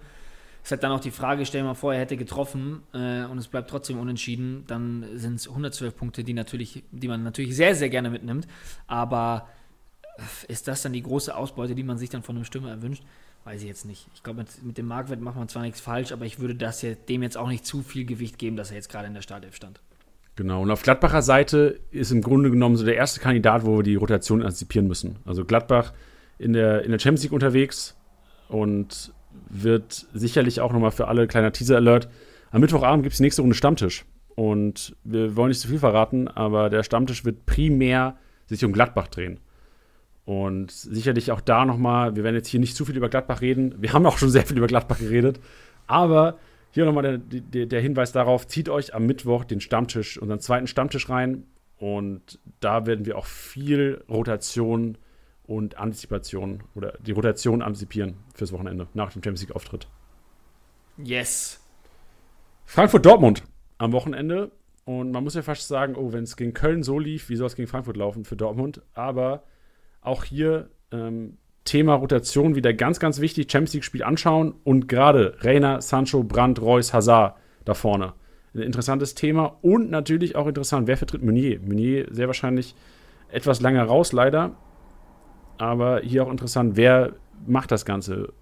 ist halt dann auch die Frage, stell dir mal vor, er hätte getroffen äh, und es bleibt trotzdem unentschieden, dann sind es 112 Punkte, die, natürlich, die man natürlich sehr, sehr gerne mitnimmt. Aber äh, ist das dann die große Ausbeute, die man sich dann von einem Stürmer erwünscht? Weiß ich jetzt nicht. Ich glaube, mit, mit, dem Marktwert macht man zwar nichts falsch, aber ich würde das jetzt, dem jetzt auch nicht zu viel Gewicht geben, dass er jetzt gerade in der Startelf stand. Genau, und auf Gladbacher Seite ist im Grunde genommen so der erste Kandidat, wo wir die Rotation antizipieren müssen. Also Gladbach in der, in der Champions League unterwegs und wird sicherlich auch nochmal für alle kleiner Teaser-Alert. Am Mittwochabend gibt es die nächste Runde Stammtisch. Und wir wollen nicht zu viel verraten, aber der Stammtisch wird primär sich um Gladbach drehen. Und sicherlich auch da nochmal, wir werden jetzt hier nicht zu viel über Gladbach reden. Wir haben auch schon sehr viel über Gladbach geredet. Aber hier nochmal der, der, der Hinweis darauf, zieht euch am Mittwoch den Stammtisch, unseren zweiten Stammtisch rein. Und da werden wir auch viel Rotation und Antizipation oder die Rotation antizipieren fürs Wochenende nach dem Champions League-Auftritt. Yes. Frankfurt-Dortmund am Wochenende. Und man muss ja fast sagen, oh, wenn es gegen Köln so lief, wie soll es gegen Frankfurt laufen für Dortmund? Aber auch hier ähm, Thema Rotation wieder ganz, ganz wichtig. Champions League-Spiel anschauen und gerade Reiner, Sancho, Brandt, Reus, Hazard da vorne. ein interessantes Thema und natürlich auch interessant, wer vertritt Meunier? Meunier sehr wahrscheinlich etwas länger raus, leider. Aber hier auch interessant, wer macht das Ganze?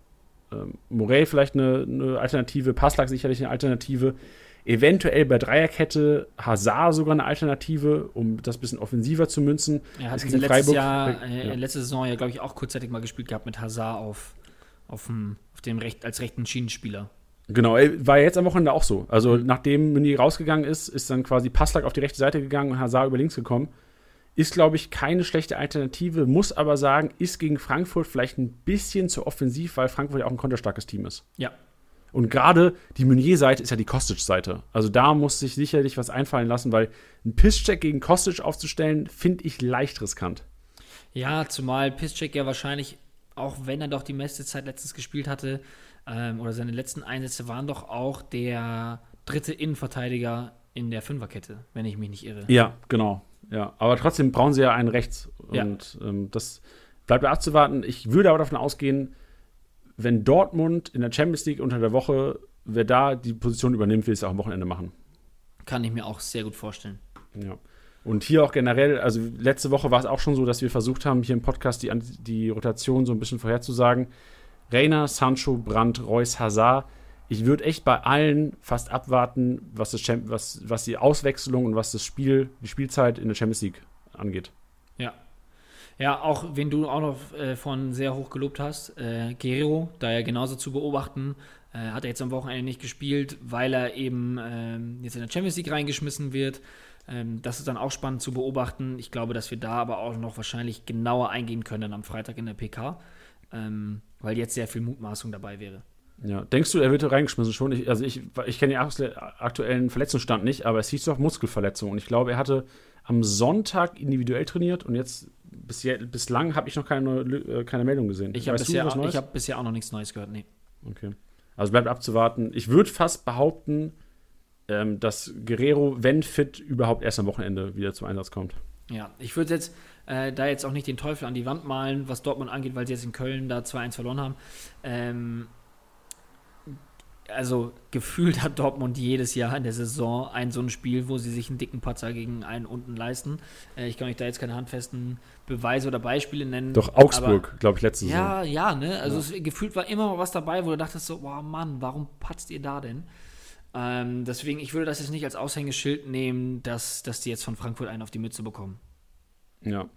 Ähm, Morey vielleicht eine, eine Alternative, Passlack sicherlich eine Alternative. Eventuell bei Dreierkette Hazard sogar eine Alternative, um das ein bisschen offensiver zu münzen. Er hat letztes Freiburg, Jahr, äh, ja. letzte Saison ja, glaube ich, auch kurzzeitig mal gespielt gehabt mit Hazard auf, auf, dem, auf dem Recht, als rechten Schienenspieler. Genau, war jetzt am Wochenende auch so. Also nachdem Mini rausgegangen ist, ist dann quasi Passlack auf die rechte Seite gegangen und Hazard über links gekommen. Ist, glaube ich, keine schlechte Alternative, muss aber sagen, ist gegen Frankfurt vielleicht ein bisschen zu offensiv, weil Frankfurt ja auch ein konterstarkes Team ist. Ja, und gerade die Meunier-Seite ist ja die Kostic-Seite. Also da muss sich sicherlich was einfallen lassen, weil ein Pisscheck gegen Kostic aufzustellen, finde ich leicht riskant. Ja, zumal Pisscheck ja wahrscheinlich, auch wenn er doch die meiste Zeit letztens gespielt hatte, ähm, oder seine letzten Einsätze waren doch auch der dritte Innenverteidiger in der Fünferkette, wenn ich mich nicht irre. Ja, genau. Ja, aber trotzdem brauchen sie ja einen rechts. Und ja. ähm, das bleibt abzuwarten. Ich würde aber davon ausgehen, wenn Dortmund in der Champions League unter der Woche, wer da die Position übernimmt, will es auch am Wochenende machen. Kann ich mir auch sehr gut vorstellen. Ja. Und hier auch generell, also letzte Woche war es auch schon so, dass wir versucht haben, hier im Podcast die, die Rotation so ein bisschen vorherzusagen. Reiner, Sancho, Brandt, Reus, Hazard. Ich würde echt bei allen fast abwarten, was, das, was, was die Auswechslung und was das Spiel, die Spielzeit in der Champions League angeht. Ja, ja, auch wenn du auch noch äh, von sehr hoch gelobt hast, äh, Guerrero, da ja genauso zu beobachten, äh, hat er jetzt am Wochenende nicht gespielt, weil er eben ähm, jetzt in der Champions League reingeschmissen wird. Ähm, das ist dann auch spannend zu beobachten. Ich glaube, dass wir da aber auch noch wahrscheinlich genauer eingehen können am Freitag in der PK, ähm, weil jetzt sehr viel Mutmaßung dabei wäre. Ja, denkst du, er wird reingeschmissen schon? Ich, also ich, ich kenne den aktuellen Verletzungsstand nicht, aber es hieß doch Muskelverletzung und ich glaube, er hatte am Sonntag individuell trainiert und jetzt bis bislang habe ich noch keine, äh, keine Meldung gesehen. Ich habe bisher, hab bisher auch noch nichts Neues gehört, nee. Okay. Also bleibt abzuwarten. Ich würde fast behaupten, ähm, dass Guerrero, wenn fit, überhaupt erst am Wochenende wieder zum Einsatz kommt. Ja, ich würde jetzt äh, da jetzt auch nicht den Teufel an die Wand malen, was Dortmund angeht, weil sie jetzt in Köln da 2-1 verloren haben. Ähm, also gefühlt hat Dortmund jedes Jahr in der Saison ein so ein Spiel, wo sie sich einen dicken Patzer gegen einen unten leisten. Äh, ich kann euch da jetzt keine handfesten Beweise oder Beispiele nennen. Doch Augsburg, glaube ich, letzte Saison. Ja, ja, ne? Also ja. Es, gefühlt war immer mal was dabei, wo du dachtest so, boah Mann, warum patzt ihr da denn? Ähm, deswegen, ich würde das jetzt nicht als Aushängeschild nehmen, dass, dass die jetzt von Frankfurt einen auf die Mütze bekommen. Ja.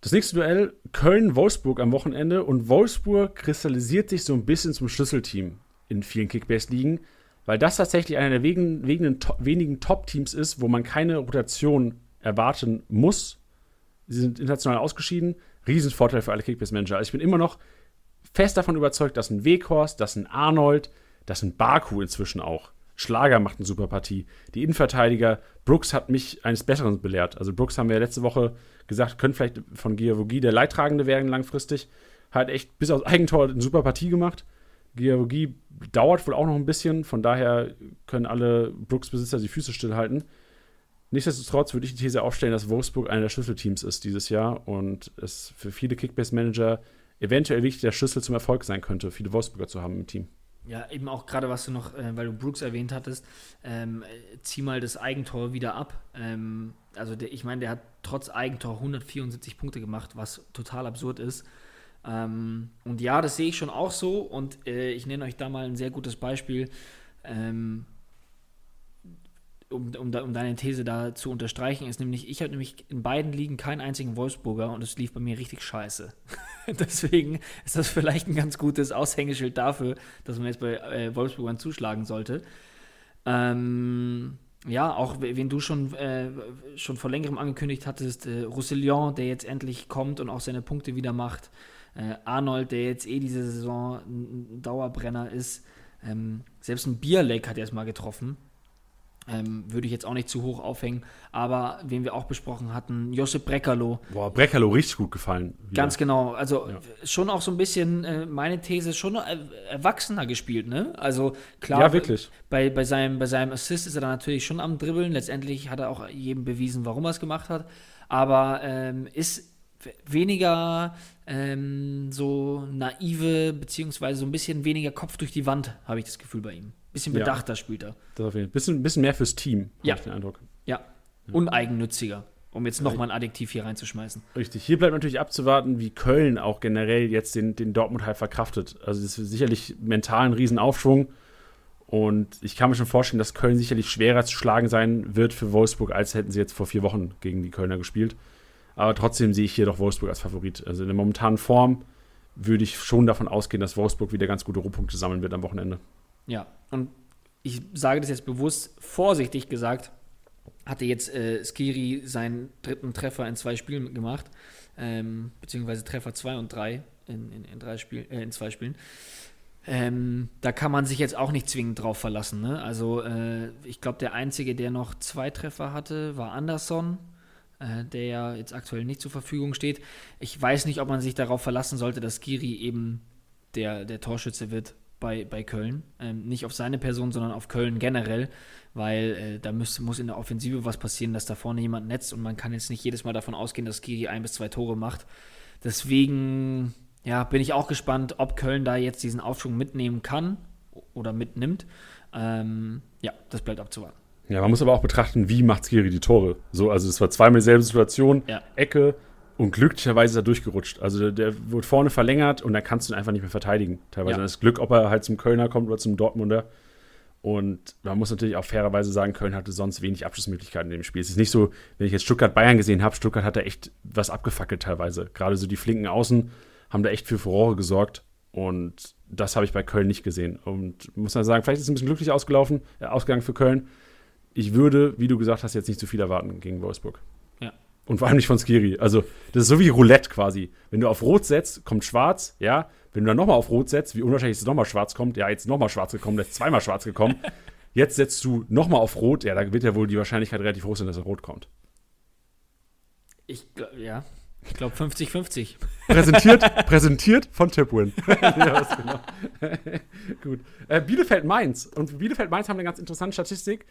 Das nächste Duell Köln-Wolfsburg am Wochenende und Wolfsburg kristallisiert sich so ein bisschen zum Schlüsselteam in vielen Kickbase-Ligen, weil das tatsächlich einer der wenigen, wenigen, wenigen Top-Teams ist, wo man keine Rotation erwarten muss. Sie sind international ausgeschieden. Riesenvorteil für alle Kickbase-Manager. Also ich bin immer noch fest davon überzeugt, dass ein Weghorst, dass ein Arnold, dass ein Baku inzwischen auch. Schlager macht eine super Partie. Die Innenverteidiger, Brooks hat mich eines Besseren belehrt. Also Brooks haben wir letzte Woche gesagt, könnte vielleicht von Giavogi der Leidtragende werden langfristig. Hat echt bis aufs Eigentor eine super Partie gemacht. Geologie dauert wohl auch noch ein bisschen, von daher können alle Brooks-Besitzer die Füße stillhalten. Nichtsdestotrotz würde ich die These aufstellen, dass Wolfsburg einer der Schlüsselteams ist dieses Jahr und es für viele Kickbase-Manager eventuell wirklich der Schlüssel zum Erfolg sein könnte, viele Wolfsburger zu haben im Team. Ja, eben auch gerade, was du noch, äh, weil du Brooks erwähnt hattest, ähm, zieh mal das Eigentor wieder ab. Ähm, also der, ich meine, der hat trotz Eigentor 174 Punkte gemacht, was total absurd ist. Ähm, und ja, das sehe ich schon auch so. Und äh, ich nenne euch da mal ein sehr gutes Beispiel, ähm, um, um, um, deine These da zu unterstreichen, ist nämlich, ich habe nämlich in beiden Ligen keinen einzigen Wolfsburger und es lief bei mir richtig scheiße. Deswegen ist das vielleicht ein ganz gutes Aushängeschild dafür, dass man jetzt bei äh, Wolfsburgern zuschlagen sollte. Ähm, ja, auch wenn du schon, äh, schon vor längerem angekündigt hattest, äh, Roussillon, der jetzt endlich kommt und auch seine Punkte wieder macht. Äh, Arnold, der jetzt eh diese Saison ein Dauerbrenner ist. Ähm, selbst ein Bierleck hat er erstmal getroffen. Ähm, würde ich jetzt auch nicht zu hoch aufhängen. Aber, wen wir auch besprochen hatten, Josip Breckerlo. Boah, Breckerlo richtig gut gefallen. Wieder. Ganz genau. Also ja. schon auch so ein bisschen, äh, meine These, schon erwachsener gespielt, ne? Also klar, ja, wirklich. Bei, bei, seinem, bei seinem Assist ist er dann natürlich schon am Dribbeln. Letztendlich hat er auch jedem bewiesen, warum er es gemacht hat. Aber ähm, ist weniger ähm, so naive, beziehungsweise so ein bisschen weniger Kopf durch die Wand, habe ich das Gefühl bei ihm. Bisschen bedachter ja, spielt er. Das auf jeden Fall. Bisschen, bisschen mehr fürs Team, ja. ich den Eindruck. Ja. Uneigennütziger, um jetzt nochmal ein Adjektiv hier reinzuschmeißen. Richtig. Hier bleibt natürlich abzuwarten, wie Köln auch generell jetzt den, den Dortmund halt verkraftet. Also das ist sicherlich mental ein Riesenaufschwung. Und ich kann mir schon vorstellen, dass Köln sicherlich schwerer zu schlagen sein wird für Wolfsburg, als hätten sie jetzt vor vier Wochen gegen die Kölner gespielt. Aber trotzdem sehe ich hier doch Wolfsburg als Favorit. Also in der momentanen Form würde ich schon davon ausgehen, dass Wolfsburg wieder ganz gute Rohpunkte sammeln wird am Wochenende. Ja, und ich sage das jetzt bewusst vorsichtig gesagt, hatte jetzt äh, Skiri seinen dritten Treffer in zwei Spielen gemacht, ähm, beziehungsweise Treffer zwei und drei in, in, in drei Spiel, äh, in zwei Spielen. Ähm, da kann man sich jetzt auch nicht zwingend drauf verlassen. Ne? Also äh, ich glaube, der Einzige, der noch zwei Treffer hatte, war Anderson, der ja jetzt aktuell nicht zur Verfügung steht. Ich weiß nicht, ob man sich darauf verlassen sollte, dass Skiri eben der, der Torschütze wird bei, bei Köln. Ähm, nicht auf seine Person, sondern auf Köln generell, weil äh, da müsste, muss in der Offensive was passieren, dass da vorne jemand netzt und man kann jetzt nicht jedes Mal davon ausgehen, dass Skiri ein bis zwei Tore macht. Deswegen ja, bin ich auch gespannt, ob Köln da jetzt diesen Aufschwung mitnehmen kann oder mitnimmt. Ähm, ja, das bleibt abzuwarten. Ja, man muss aber auch betrachten, wie macht Skiri die Tore. So, also es war zweimal dieselbe Situation, ja. Ecke, und glücklicherweise ist er durchgerutscht. Also der, wurde vorne verlängert und dann kannst du ihn einfach nicht mehr verteidigen. Teilweise ja. das Glück, ob er halt zum Kölner kommt oder zum Dortmunder. Und man muss natürlich auch fairerweise sagen, Köln hatte sonst wenig Abschlussmöglichkeiten in dem Spiel. Es ist nicht so, wenn ich jetzt Stuttgart-Bayern gesehen habe, Stuttgart hat da echt was abgefackelt teilweise. Gerade so die flinken Außen haben da echt für Furore gesorgt. Und das habe ich bei Köln nicht gesehen. Und muss man sagen, vielleicht ist es ein bisschen glücklich ausgelaufen, äh, ausgegangen für Köln. Ich würde, wie du gesagt hast, jetzt nicht zu viel erwarten gegen Wolfsburg. Und vor allem nicht von Skiri. Also, das ist so wie Roulette quasi. Wenn du auf Rot setzt, kommt Schwarz, ja. Wenn du dann nochmal auf Rot setzt, wie unwahrscheinlich ist es nochmal Schwarz kommt, ja, jetzt nochmal Schwarz gekommen, jetzt zweimal Schwarz gekommen. Jetzt setzt du nochmal auf Rot, ja, da wird ja wohl die Wahrscheinlichkeit relativ hoch sein, dass er Rot kommt. Ich, ja, ich glaube 50-50. Präsentiert, präsentiert von Tipwin. ja, genau. Gut. Äh, Bielefeld-Mainz. Und Bielefeld-Mainz haben eine ganz interessante Statistik.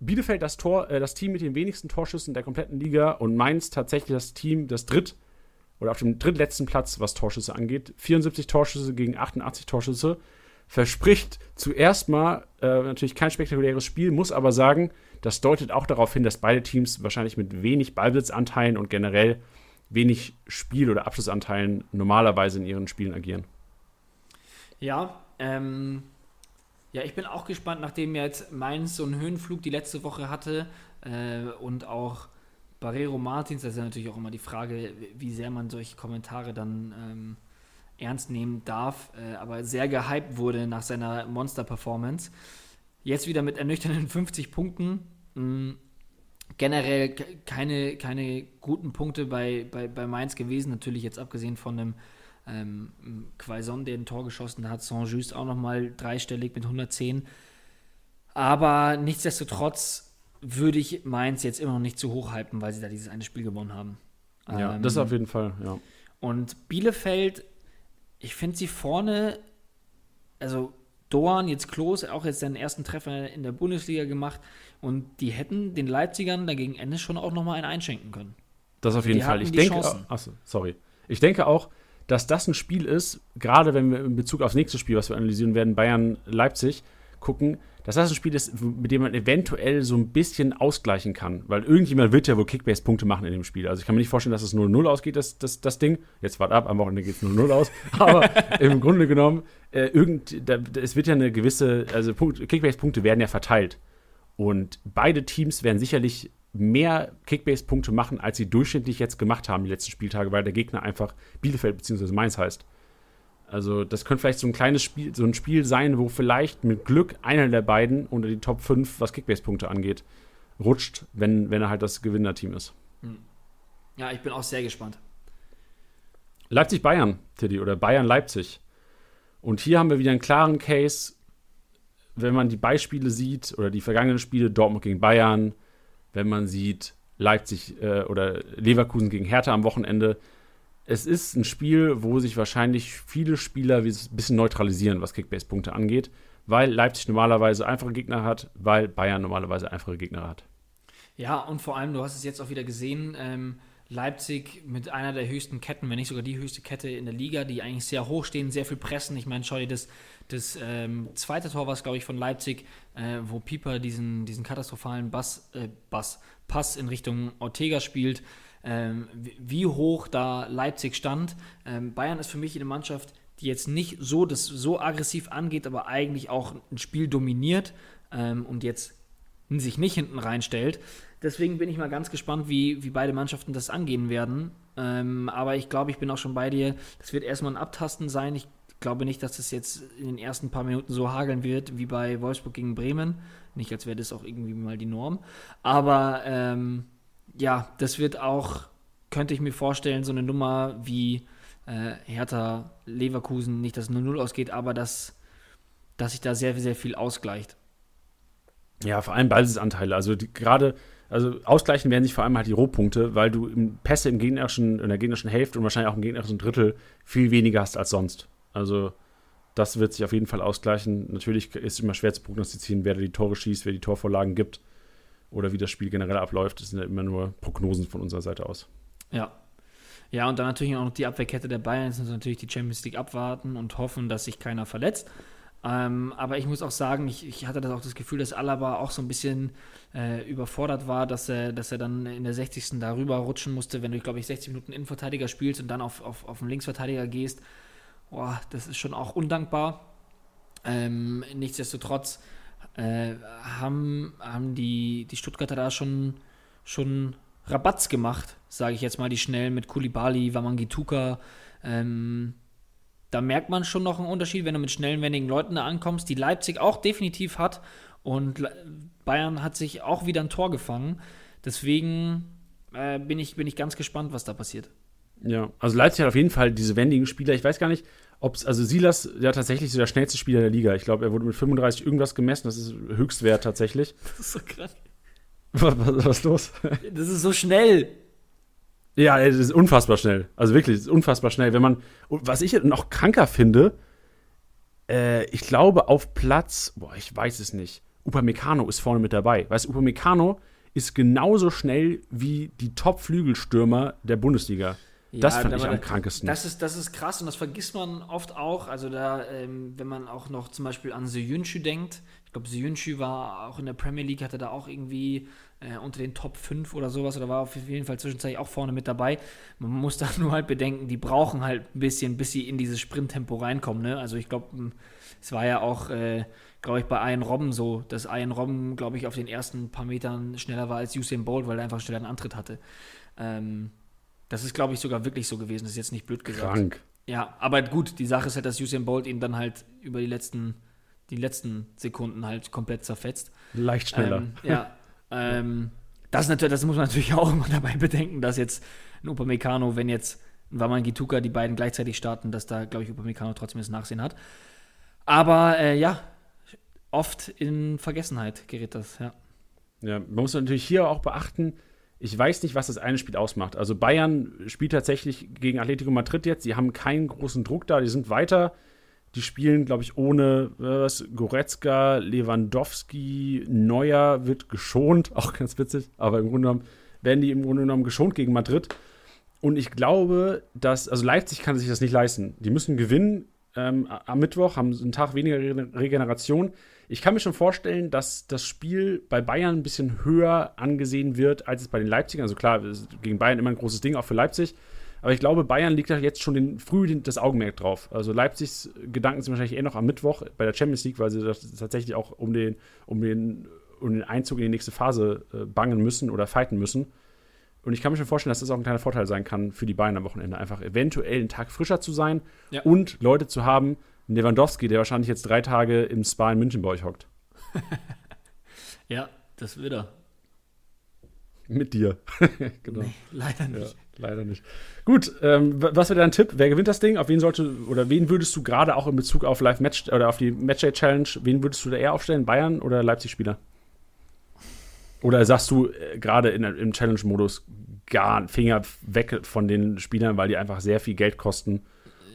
Bielefeld das Tor, äh, das Team mit den wenigsten Torschüssen der kompletten Liga und Mainz tatsächlich das Team, das dritt oder auf dem drittletzten Platz, was Torschüsse angeht. 74 Torschüsse gegen 88 Torschüsse. Verspricht zuerst mal äh, natürlich kein spektakuläres Spiel, muss aber sagen, das deutet auch darauf hin, dass beide Teams wahrscheinlich mit wenig Ballbesitzanteilen und generell wenig Spiel- oder Abschlussanteilen normalerweise in ihren Spielen agieren. Ja, ähm, ja, ich bin auch gespannt, nachdem jetzt Mainz so einen Höhenflug die letzte Woche hatte äh, und auch Barrero Martins, das ist ja natürlich auch immer die Frage, wie sehr man solche Kommentare dann ähm, ernst nehmen darf, äh, aber sehr gehypt wurde nach seiner Monster-Performance. Jetzt wieder mit ernüchternden 50 Punkten. Mh, mm, generell keine, keine guten Punkte bei, bei, bei Mainz gewesen, natürlich jetzt abgesehen von einem ähm, Quaison, der ein Tor geschossen hat, Saint-Just auch nochmal dreistellig mit 110. Aber nichtsdestotrotz würde ich Mainz jetzt immer noch nicht zu hoch hypen, weil sie da dieses eine Spiel gewonnen haben. Ja, ähm, das auf jeden Fall, ja. Und Bielefeld, ich finde sie vorne, also Doan, jetzt Klos, auch jetzt seinen ersten Treffer in der Bundesliga gemacht und die hätten den Leipzigern dagegen Ende schon auch nochmal einen einschenken können. Das auf jeden die Fall. Ich denke, achso, sorry. Ich denke auch, dass das ein Spiel ist, gerade wenn wir in Bezug aufs nächste Spiel, was wir analysieren werden, Bayern-Leipzig, gucken, dass das ein Spiel ist, mit dem man eventuell so ein bisschen ausgleichen kann. Weil irgendjemand wird ja wohl Kickbase-Punkte machen in dem Spiel. Also ich kann mir nicht vorstellen, dass es 0-0 ausgeht, das, das, das Ding. Jetzt wart ab, am Wochenende geht es 0-0 aus. Aber im Grunde genommen, äh, irgend, da, es wird ja eine gewisse, also Kickbase-Punkte werden ja verteilt. Und beide Teams werden sicherlich mehr Kickbase-Punkte machen, als sie durchschnittlich jetzt gemacht haben die letzten Spieltage, weil der Gegner einfach Bielefeld bzw. Mainz heißt. Also das könnte vielleicht so ein kleines Spiel, so ein Spiel sein, wo vielleicht mit Glück einer der beiden unter die Top 5, was Kickbase-Punkte angeht, rutscht, wenn, wenn er halt das Gewinnerteam ist. Hm. Ja, ich bin auch sehr gespannt. Leipzig-Bayern, Tiddy, oder Bayern-Leipzig. Und hier haben wir wieder einen klaren Case, wenn man die Beispiele sieht oder die vergangenen Spiele, Dortmund gegen Bayern, wenn man sieht Leipzig äh, oder Leverkusen gegen Hertha am Wochenende. Es ist ein Spiel, wo sich wahrscheinlich viele Spieler ein bisschen neutralisieren, was Kickbase-Punkte angeht, weil Leipzig normalerweise einfache Gegner hat, weil Bayern normalerweise einfache Gegner hat. Ja, und vor allem, du hast es jetzt auch wieder gesehen, ähm, Leipzig mit einer der höchsten Ketten, wenn nicht sogar die höchste Kette in der Liga, die eigentlich sehr hoch stehen, sehr viel pressen. Ich meine, schau dir das Das ähm, zweite Tor war es, glaube ich, von Leipzig, äh, wo Pieper diesen, diesen katastrophalen Bass, äh, Bass, Pass in Richtung Ortega spielt. Ähm, wie hoch da Leipzig stand. Ähm, Bayern ist für mich eine Mannschaft, die jetzt nicht so das so aggressiv angeht, aber eigentlich auch ein Spiel dominiert ähm, und jetzt sich nicht hinten reinstellt. Deswegen bin ich mal ganz gespannt, wie, wie beide Mannschaften das angehen werden. Ähm, aber ich glaube, ich bin auch schon bei dir. Das wird erstmal ein Abtasten sein. Ich glaube nicht, dass das jetzt in den ersten paar Minuten so hageln wird wie bei Wolfsburg gegen Bremen. Nicht, als wäre das auch irgendwie mal die Norm. Aber ähm, ja, das wird auch, könnte ich mir vorstellen, so eine Nummer wie äh, Hertha Leverkusen, nicht dass 0-0 ausgeht, aber dass, dass sich da sehr, sehr viel ausgleicht. Ja, vor allem Ballsitzanteile. Also gerade, also ausgleichen werden sich vor allem halt die Rohpunkte, weil du im Pässe im gegnerischen, in der gegnerischen Hälfte und wahrscheinlich auch im gegnerischen Drittel viel weniger hast als sonst. Also das wird sich auf jeden Fall ausgleichen. Natürlich ist es immer schwer zu prognostizieren, wer die Tore schießt, wer die Torvorlagen gibt oder wie das Spiel generell abläuft. Das sind ja immer nur Prognosen von unserer Seite aus. Ja. Ja, und dann natürlich auch noch die Abwehrkette der Bayern. Jetzt müssen natürlich die Champions League abwarten und hoffen, dass sich keiner verletzt. Ähm, aber ich muss auch sagen, ich, ich, hatte das auch das Gefühl, dass Alaba auch so ein bisschen äh, überfordert war, dass er, dass er dann in der 60. darüber rutschen musste, wenn du, glaube ich, 60 Minuten Innenverteidiger spielst und dann auf, auf, auf den Linksverteidiger gehst. Boah, das ist schon auch undankbar. Ähm, nichtsdestotrotz äh, haben, haben die, die Stuttgarter da schon, schon Rabatz gemacht, sage ich jetzt mal, die schnell mit Kulibali, Wamangituka. Ähm, da merkt man schon noch einen Unterschied, wenn du mit schnellen, wendigen Leuten da ankommst, die Leipzig auch definitiv hat. Und Bayern hat sich auch wieder ein Tor gefangen. Deswegen äh, bin, ich, bin ich ganz gespannt, was da passiert. Ja, also Leipzig hat auf jeden Fall diese wendigen Spieler. Ich weiß gar nicht, ob es, also Silas, ja tatsächlich so der schnellste Spieler der Liga. Ich glaube, er wurde mit 35 irgendwas gemessen. Das ist Höchstwert tatsächlich. Das ist so krass. Was, was, was ist los? Das ist so schnell. Ja, es ist unfassbar schnell. Also wirklich, es ist unfassbar schnell. Wenn man, was ich noch kranker finde, äh, ich glaube auf Platz, boah, ich weiß es nicht. Upamecano ist vorne mit dabei. Weißt du, Upamecano ist genauso schnell wie die Top-Flügelstürmer der Bundesliga. Ja, das fand ich am krankesten. Das ist, das ist krass und das vergisst man oft auch. Also da, ähm, wenn man auch noch zum Beispiel an Seyuncu denkt, ich glaube, Seyuncu war auch in der Premier League, hatte da auch irgendwie äh, unter den Top 5 oder sowas oder war auf jeden Fall zwischenzeitlich auch vorne mit dabei. Man muss da nur halt bedenken, die brauchen halt ein bisschen, bis sie in dieses Sprinttempo reinkommen. Ne? Also ich glaube, es war ja auch, äh, glaube ich, bei Ian Robben so, dass Ian Robben, glaube ich, auf den ersten paar Metern schneller war als Usain Bolt, weil er einfach schneller einen Antritt hatte. Ähm, das ist, glaube ich, sogar wirklich so gewesen. Das ist jetzt nicht blöd gesagt. Krank. Ja, aber gut, die Sache ist halt, dass Usain Bolt ihn dann halt über die letzten, die letzten Sekunden halt komplett zerfetzt. Leicht schneller. Ähm, ja. ähm, das, natürlich, das muss man natürlich auch immer dabei bedenken, dass jetzt ein Upamecano, wenn jetzt ein Waman Gituka die beiden gleichzeitig starten, dass da, glaube ich, Upamecano trotzdem das Nachsehen hat. Aber äh, ja, oft in Vergessenheit gerät das, ja. Ja, man muss natürlich hier auch beachten, ich weiß nicht, was das eine Spiel ausmacht. Also Bayern spielt tatsächlich gegen Atletico Madrid jetzt. Sie haben keinen großen Druck da. Die sind weiter. Die spielen, glaube ich, ohne was, Goretzka, Lewandowski, Neuer wird geschont. Auch ganz witzig. Aber im Grunde genommen werden die im Grunde genommen geschont gegen Madrid. Und ich glaube, dass, also Leipzig kann sich das nicht leisten. Die müssen gewinnen ähm, am Mittwoch, haben einen Tag weniger Regeneration. Ich kann mir schon vorstellen, dass das Spiel bei Bayern ein bisschen höher angesehen wird, als es bei den Leipzigern. Also klar, gegen Bayern immer ein großes Ding, auch für Leipzig. Aber ich glaube, Bayern liegt da jetzt schon den, früh das Augenmerk drauf. Also Leipzigs Gedanken sind wahrscheinlich eher noch am Mittwoch bei der Champions League, weil sie tatsächlich auch um den, um den, um den Einzug in die nächste Phase äh, bangen müssen oder fighten müssen. Und ich kann mir schon vorstellen, dass das auch ein kleiner Vorteil sein kann für die Bayern am Wochenende. Einfach eventuell einen Tag frischer zu sein ja. und Leute zu haben, Lewandowski, der wahrscheinlich jetzt drei Tage im Spa in München bei euch hockt. ja, das wird er. Mit dir. genau. Nee, leider nicht. Ja, leider nicht. Gut, ähm, was wäre dein Tipp? Wer gewinnt das Ding? Auf wen sollte oder wen würdest du gerade auch in Bezug auf Live Match oder auf die Matchday Challenge, wen würdest du da eher aufstellen? Bayern oder Leipzig-Spieler? Oder sagst du äh, gerade im Challenge-Modus gar Finger weg von den Spielern, weil die einfach sehr viel Geld kosten?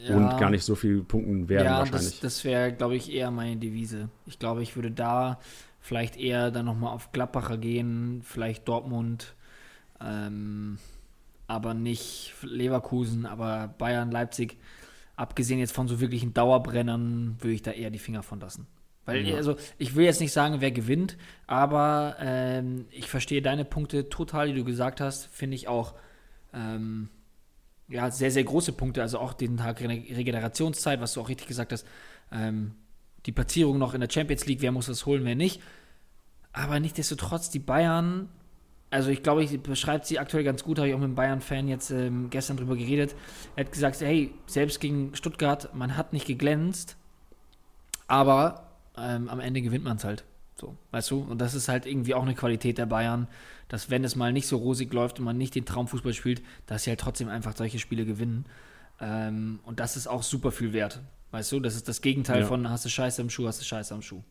Ja. und gar nicht so viel Punkten werden ja, wahrscheinlich. Das, das wäre, glaube ich, eher meine Devise. Ich glaube, ich würde da vielleicht eher dann nochmal auf Gladbacher gehen, vielleicht Dortmund, ähm, aber nicht Leverkusen, aber Bayern, Leipzig. abgesehen jetzt von so wirklichen Dauerbrennern, würde ich da eher die Finger von lassen. Weil, ja. also, ich will jetzt nicht sagen, wer gewinnt, aber ähm, ich verstehe deine Punkte total, die du gesagt hast, finde ich auch ähm, ja, sehr, sehr große Punkte. Also auch den Tag Regenerationszeit, was du auch richtig gesagt hast. Ähm, die Platzierung noch in der Champions League, wer muss das holen, wer nicht. Aber nichtsdestotrotz, die Bayern, also ich glaube, ich beschreibt sie aktuell ganz gut, habe ich auch mit einem Bayern-Fan jetzt ähm, gestern drüber geredet. Er hat gesagt, hey, selbst gegen Stuttgart, man hat nicht geglänzt, aber ähm, am Ende gewinnt man es halt. So, weißt du? Und das ist halt irgendwie auch eine Qualität der Bayern, dass wenn es mal nicht so rosig läuft und man nicht den Traumfußball spielt, dass sie halt trotzdem einfach solche Spiele gewinnen. Ähm, und das ist auch super viel wert. Weißt du, das ist das Gegenteil ja. von hast du Scheiße am Schuh, hast du Scheiße am Schuh.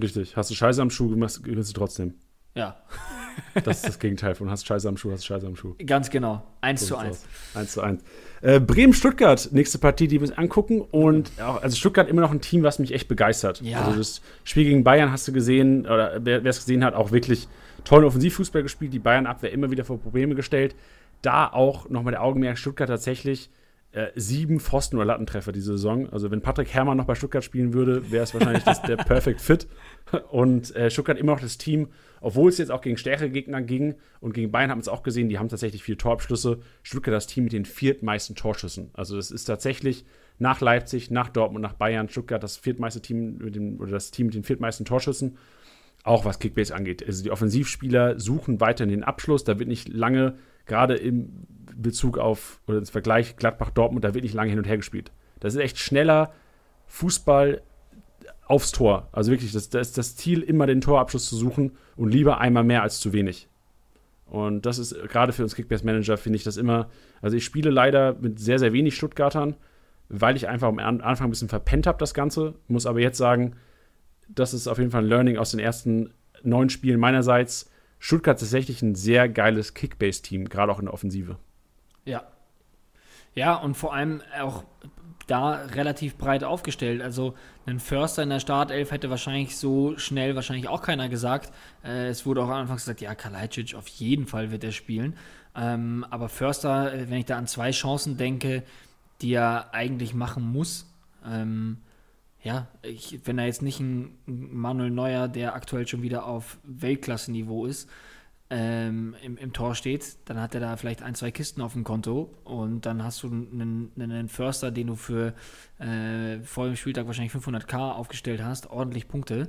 Richtig, hast du Scheiße am Schuh, gewinnst du trotzdem. Ja. das ist das Gegenteil von hast Scheiße am Schuh, hast Scheiße am Schuh. Ganz genau. 1 so zu 1. 1 zu 1. Äh, Bremen-Stuttgart, nächste Partie, die wir uns angucken. Und auch, also Stuttgart immer noch ein Team, was mich echt begeistert. Ja. Also das Spiel gegen Bayern hast du gesehen, oder wer es gesehen hat, auch wirklich tollen Offensivfußball gespielt. Die Bayern-Abwehr immer wieder vor Probleme gestellt. Da auch nochmal der Augenmerk, Stuttgart tatsächlich äh, sieben Pfosten- oder Lattentreffer diese Saison. Also wenn Patrick Herrmann noch bei Stuttgart spielen würde, wäre es wahrscheinlich das, der Perfect Fit. Und äh, Stuttgart immer noch das Team, obwohl es jetzt auch gegen stärkere Gegner ging und gegen Bayern haben wir es auch gesehen, die haben tatsächlich vier Torabschlüsse. Stuttgart das Team mit den viertmeisten Torschüssen. Also das ist tatsächlich nach Leipzig, nach Dortmund, nach Bayern, Stuttgart das viertmeiste Team mit dem, oder das Team mit den viertmeisten Torschüssen. Auch was Kickbase angeht. Also die Offensivspieler suchen weiterhin den Abschluss. Da wird nicht lange, gerade im Bezug auf, oder das Vergleich Gladbach-Dortmund, da wird nicht lange hin und her gespielt. Das ist echt schneller Fußball aufs Tor. Also wirklich, das, das ist das Ziel, immer den Torabschluss zu suchen und lieber einmal mehr als zu wenig. Und das ist gerade für uns Kickbase-Manager, finde ich das immer. Also ich spiele leider mit sehr, sehr wenig Stuttgartern, weil ich einfach am Anfang ein bisschen verpennt habe, das Ganze. Muss aber jetzt sagen, das ist auf jeden Fall ein Learning aus den ersten neun Spielen meinerseits. Stuttgart ist tatsächlich ein sehr geiles Kickbase-Team, gerade auch in der Offensive. Ja. Ja, und vor allem auch da relativ breit aufgestellt. Also ein Förster in der Startelf hätte wahrscheinlich so schnell wahrscheinlich auch keiner gesagt. Äh, es wurde auch anfangs gesagt, ja, Kalajdzic auf jeden Fall wird er spielen. Ähm, aber Förster, äh, wenn ich da an zwei Chancen denke, die er eigentlich machen muss, ähm, ja, ich, wenn er jetzt nicht ein Manuel Neuer, der aktuell schon wieder auf Weltklasse-Niveau ist, ähm, im, im, Tor steht, dann hat er da vielleicht ein, zwei Kisten auf dem Konto und dann hast du einen, einen Förster, den du für äh, vor dem Spieltag wahrscheinlich 500k aufgestellt hast, ordentlich Punkte.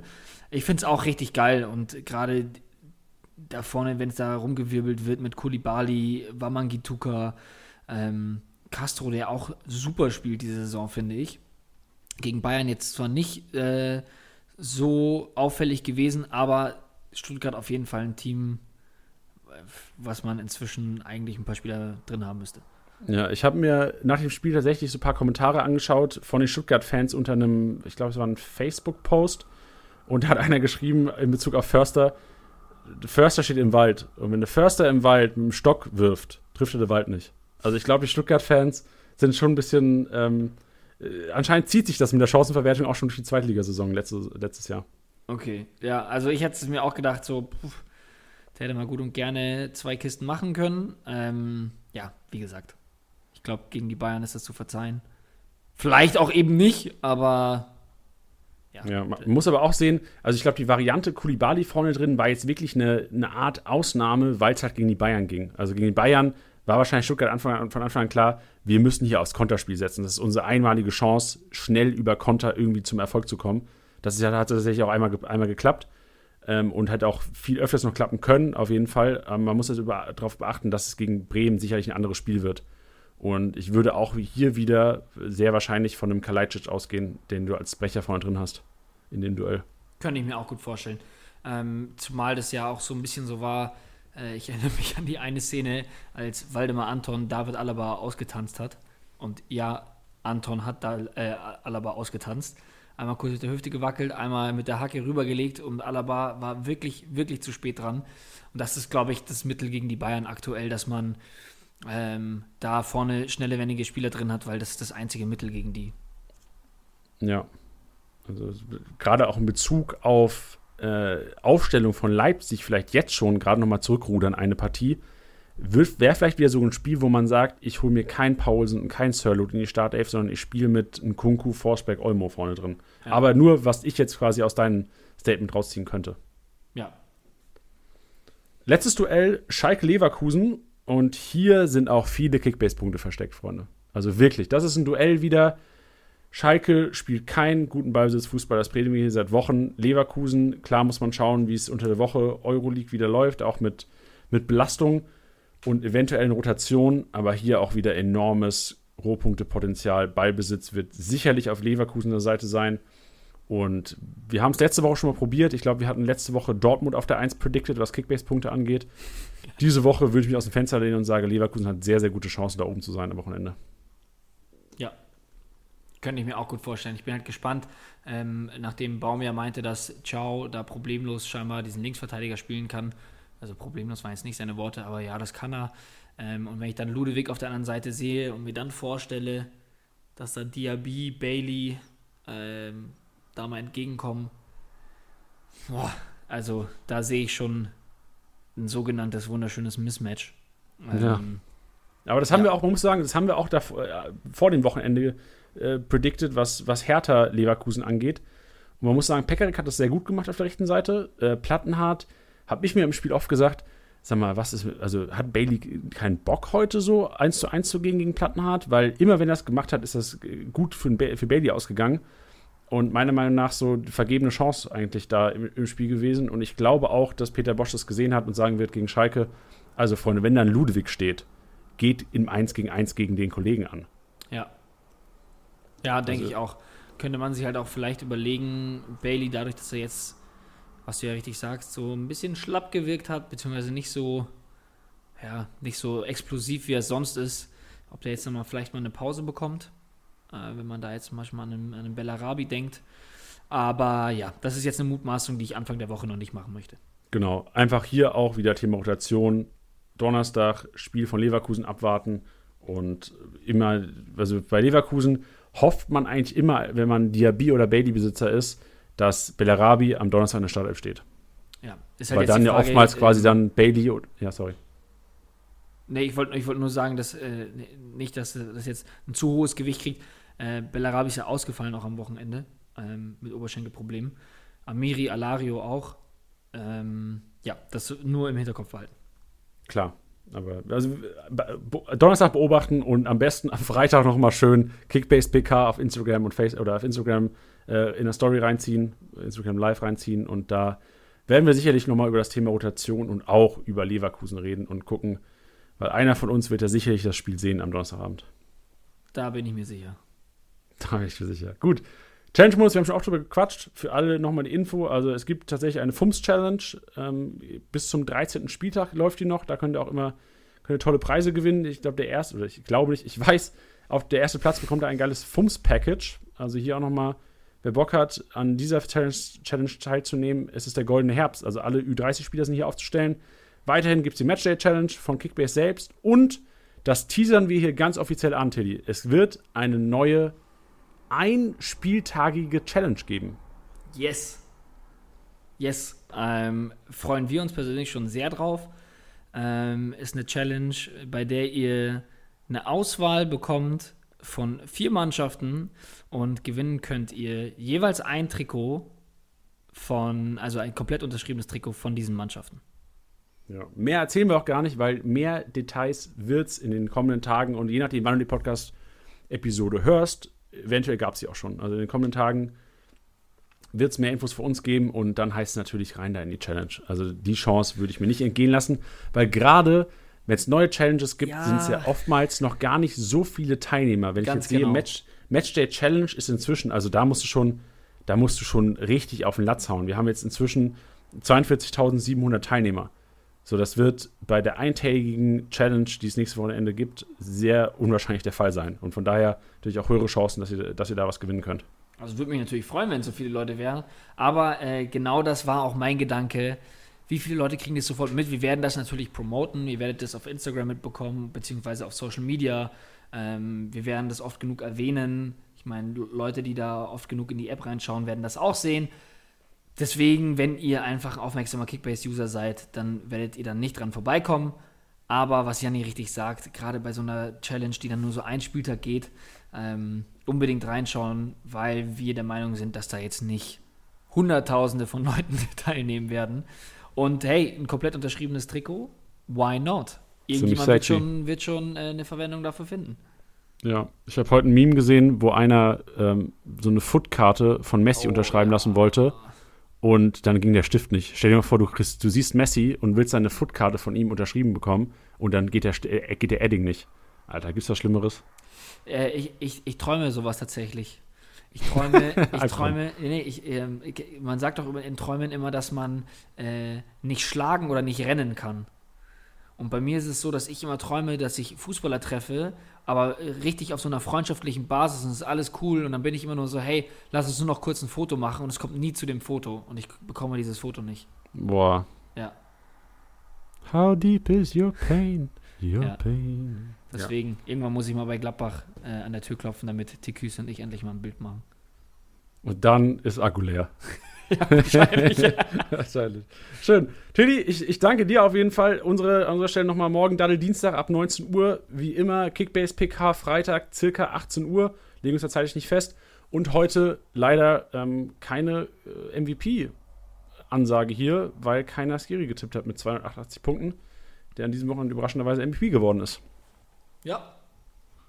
Ich finde es auch richtig geil und gerade da vorne, wenn es da rumgewirbelt wird mit Kulibali, Wamangituka, ähm, Castro, der auch super spielt diese Saison, finde ich. Gegen Bayern jetzt zwar nicht äh, so auffällig gewesen, aber Stuttgart auf jeden Fall ein Team, was man inzwischen eigentlich ein paar Spieler drin haben müsste. Ja, ich habe mir nach dem Spiel tatsächlich so ein paar Kommentare angeschaut von den Stuttgart-Fans unter einem, ich glaube, es war ein Facebook-Post. Und da hat einer geschrieben in Bezug auf Förster, Förster steht im Wald. Und wenn der Förster im Wald mit dem Stock wirft, trifft er den Wald nicht. Also ich glaube, die Stuttgart-Fans sind schon ein bisschen, ähm, äh, anscheinend zieht sich das mit der Chancenverwertung auch schon durch die Zweitligasaison letzte, letztes Jahr. Okay, ja, also ich hätte es mir auch gedacht, so, pff, der hätte mal gut und gerne zwei Kisten machen können. Ähm, ja, wie gesagt, ich glaube, gegen die Bayern ist das zu verzeihen. Vielleicht auch eben nicht, aber ja. ja man muss aber auch sehen, also ich glaube, die Variante Kulibali vorne drin war jetzt wirklich eine, eine Art Ausnahme, weil es halt gegen die Bayern ging. Also gegen die Bayern war wahrscheinlich Stuttgart Anfang, von Anfang an klar, wir müssen hier aufs Konterspiel setzen. Das ist unsere einmalige Chance, schnell über Konter irgendwie zum Erfolg zu kommen. Das ist, hat tatsächlich auch einmal, einmal geklappt ähm, und hat auch viel öfters noch klappen können, auf jeden Fall. Ähm, man muss darauf beachten, dass es gegen Bremen sicherlich ein anderes Spiel wird. Und ich würde auch hier wieder sehr wahrscheinlich von einem Kalajdzic ausgehen, den du als Brecher vorne drin hast in dem Duell. Könnte ich mir auch gut vorstellen. Ähm, zumal das ja auch so ein bisschen so war, ich erinnere mich an die eine Szene, als Waldemar Anton David Alaba ausgetanzt hat. Und ja, Anton hat da äh, Alaba ausgetanzt einmal kurz mit der Hüfte gewackelt, einmal mit der Hacke rübergelegt und Alaba war wirklich, wirklich zu spät dran. Und das ist, glaube ich, das Mittel gegen die Bayern aktuell, dass man ähm, da vorne schnelle, wendige Spieler drin hat, weil das ist das einzige Mittel gegen die. Ja. Also gerade auch in Bezug auf äh, Aufstellung von Leipzig vielleicht jetzt schon gerade nochmal zurückrudern eine Partie. wäre vielleicht wieder so ein Spiel, wo man sagt, ich hole mir keinen Paulsen und keinen Sirloot in die Startelf, sondern ich spiele mit einem Kunku, Forsberg, Olmo vorne drin. Ja. Aber nur, was ich jetzt quasi aus deinem Statement rausziehen könnte. Ja. Letztes Duell, Schalke-Leverkusen. Und hier sind auch viele Kickbase-Punkte versteckt, Freunde. Also wirklich, das ist ein Duell wieder. Schalke spielt keinen guten Ballbesitz-Fußball, das predigen wir seit Wochen. Leverkusen, klar muss man schauen, wie es unter der Woche Euroleague wieder läuft, auch mit, mit Belastung und eventuellen Rotation, aber hier auch wieder enormes Rohpunktepotenzial. Ballbesitz wird sicherlich auf Leverkusener Seite sein. Und wir haben es letzte Woche schon mal probiert. Ich glaube, wir hatten letzte Woche Dortmund auf der 1 predicted, was Kickbase-Punkte angeht. Diese Woche würde ich mich aus dem Fenster lehnen und sage, Leverkusen hat sehr, sehr gute Chancen, da oben zu sein am Wochenende. Könnte ich mir auch gut vorstellen. Ich bin halt gespannt, ähm, nachdem Baum ja meinte, dass Ciao da problemlos scheinbar diesen Linksverteidiger spielen kann. Also problemlos waren jetzt nicht seine Worte, aber ja, das kann er. Ähm, und wenn ich dann Ludewig auf der anderen Seite sehe und mir dann vorstelle, dass da Diaby, Bailey ähm, da mal entgegenkommen, boah, also da sehe ich schon ein sogenanntes wunderschönes Mismatch. Ähm, ja. Aber das haben ja. wir auch, man muss sagen, das haben wir auch davor, äh, vor dem Wochenende äh, predicted, was, was Hertha Leverkusen angeht. Und man muss sagen, Pekarik hat das sehr gut gemacht auf der rechten Seite. Äh, Plattenhardt habe ich mir im Spiel oft gesagt, sag mal, was ist, also hat Bailey keinen Bock heute so eins zu eins zu gehen gegen Plattenhardt? Weil immer wenn er das gemacht hat, ist das gut für, für Bailey ausgegangen. Und meiner Meinung nach so vergebene Chance eigentlich da im, im, Spiel gewesen. Und ich glaube auch, dass Peter Bosch das gesehen hat und sagen wird gegen Schalke, also Freunde, wenn dann Ludwig steht, geht im 1 gegen 1 gegen den Kollegen an. Ja. Ja, denke also, ich auch. Könnte man sich halt auch vielleicht überlegen, Bailey, dadurch, dass er jetzt, was du ja richtig sagst, so ein bisschen schlapp gewirkt hat, beziehungsweise nicht so, ja, nicht so explosiv, wie er sonst ist, ob der jetzt nochmal vielleicht mal eine Pause bekommt äh, wenn man da jetzt manchmal an einen, an einen Bellarabi denkt. Aber ja, das ist jetzt eine Mutmaßung, die ich Anfang der Woche noch nicht machen möchte. Genau, einfach hier auch wieder Thema Rotation. Donnerstag Spiel von Leverkusen abwarten und immer, also bei Leverkusen hofft man eigentlich immer, wenn man Diaby oder Bailey-Besitzer ist, dass Bellarabi am Donnerstag in der Startelf steht. Ja, ist halt Weil dann Frage, ja oftmals quasi äh, dann Bailey, ja, sorry. Nee, ich wollte ich wollt nur sagen, dass äh, nicht, dass das jetzt ein zu hohes Gewicht kriegt. Äh, Bellarabi ist ja ausgefallen auch am Wochenende ähm, mit Oberschenkelproblemen. Amiri, Alario auch. Ähm, ja, das nur im Hinterkopf behalten. Klar. Aber also Donnerstag beobachten und am besten am Freitag noch mal schön Kickbase PK auf Instagram und Face oder auf Instagram äh, in der Story reinziehen, Instagram Live reinziehen und da werden wir sicherlich noch mal über das Thema Rotation und auch über Leverkusen reden und gucken, weil einer von uns wird ja sicherlich das Spiel sehen am Donnerstagabend. Da bin ich mir sicher. Da bin ich mir sicher. Gut. Challenge-Modus, wir haben schon auch drüber gequatscht. Für alle nochmal die Info. Also es gibt tatsächlich eine FUMS-Challenge. Ähm, bis zum 13. Spieltag läuft die noch. Da könnt ihr auch immer könnt ihr tolle Preise gewinnen. Ich glaube, der erste, oder ich glaube nicht, ich weiß, auf der erste Platz bekommt er ein geiles FUMS-Package. Also hier auch nochmal, wer Bock hat, an dieser Challenge, Challenge teilzunehmen, es ist der goldene Herbst. Also alle Ü30-Spieler sind hier aufzustellen. Weiterhin gibt es die Matchday-Challenge von Kickbase selbst. Und das teasern wir hier ganz offiziell an, Teddy. Es wird eine neue einspieltagige Challenge geben. Yes. Yes. Ähm, freuen wir uns persönlich schon sehr drauf. Ähm, ist eine Challenge, bei der ihr eine Auswahl bekommt von vier Mannschaften und gewinnen könnt ihr jeweils ein Trikot von, also ein komplett unterschriebenes Trikot von diesen Mannschaften. Ja, mehr erzählen wir auch gar nicht, weil mehr Details wird es in den kommenden Tagen und je nachdem, wann du die Podcast-Episode hörst, eventuell gab es sie auch schon. Also in den kommenden Tagen wird es mehr Infos für uns geben und dann heißt es natürlich rein da in die Challenge. Also die Chance würde ich mir nicht entgehen lassen, weil gerade wenn es neue Challenges gibt, ja. sind es ja oftmals noch gar nicht so viele Teilnehmer. Wenn Ganz ich jetzt genau. sehe, Match, Matchday Challenge ist inzwischen, also da musst du schon, da musst du schon richtig auf den Latz hauen. Wir haben jetzt inzwischen 42.700 Teilnehmer. So, das wird bei der eintägigen Challenge, die es nächste Wochenende gibt, sehr unwahrscheinlich der Fall sein. Und von daher natürlich auch höhere Chancen, dass ihr, dass ihr da was gewinnen könnt. Also würde mich natürlich freuen, wenn so viele Leute wären. Aber äh, genau das war auch mein Gedanke. Wie viele Leute kriegen das sofort mit? Wir werden das natürlich promoten. Ihr werdet das auf Instagram mitbekommen, beziehungsweise auf Social Media. Ähm, wir werden das oft genug erwähnen. Ich meine, Leute, die da oft genug in die App reinschauen, werden das auch sehen. Deswegen, wenn ihr einfach ein aufmerksamer Kickbase-User seid, dann werdet ihr dann nicht dran vorbeikommen. Aber was Janni richtig sagt, gerade bei so einer Challenge, die dann nur so ein Spieltag geht, ähm, unbedingt reinschauen, weil wir der Meinung sind, dass da jetzt nicht Hunderttausende von Leuten teilnehmen werden. Und hey, ein komplett unterschriebenes Trikot, why not? Irgendjemand wird schon, wird schon äh, eine Verwendung dafür finden. Ja, ich habe heute ein Meme gesehen, wo einer ähm, so eine Footkarte von Messi oh, unterschreiben ja. lassen wollte. Und dann ging der Stift nicht. Stell dir mal vor, du, kriegst, du siehst Messi und willst seine Footkarte von ihm unterschrieben bekommen und dann geht der, äh, geht der Edding nicht. Alter, gibt's was Schlimmeres? Äh, ich, ich, ich träume sowas tatsächlich. Ich träume, ich träume, nee, ich, äh, man sagt doch in Träumen immer, dass man äh, nicht schlagen oder nicht rennen kann. Und bei mir ist es so, dass ich immer träume, dass ich Fußballer treffe, aber richtig auf so einer freundschaftlichen Basis und es ist alles cool und dann bin ich immer nur so, hey, lass uns nur noch kurz ein Foto machen und es kommt nie zu dem Foto und ich bekomme dieses Foto nicht. Boah. Ja. How deep is your pain? Your ja. pain. Deswegen, ja. irgendwann muss ich mal bei Gladbach äh, an der Tür klopfen, damit Tiküs und ich endlich mal ein Bild machen. Und dann ist Akku leer. ja, wahrscheinlich. wahrscheinlich. Schön. Tilly, ich, ich danke dir auf jeden Fall. Unsere, an unserer Stelle nochmal morgen, Daddel Dienstag ab 19 Uhr. Wie immer, Kickbase PK Freitag, circa 18 Uhr. Legen uns da zeitlich nicht fest. Und heute leider ähm, keine äh, MVP-Ansage hier, weil keiner Skiri getippt hat mit 288 Punkten, der an diesem Wochenende überraschenderweise MVP geworden ist. Ja.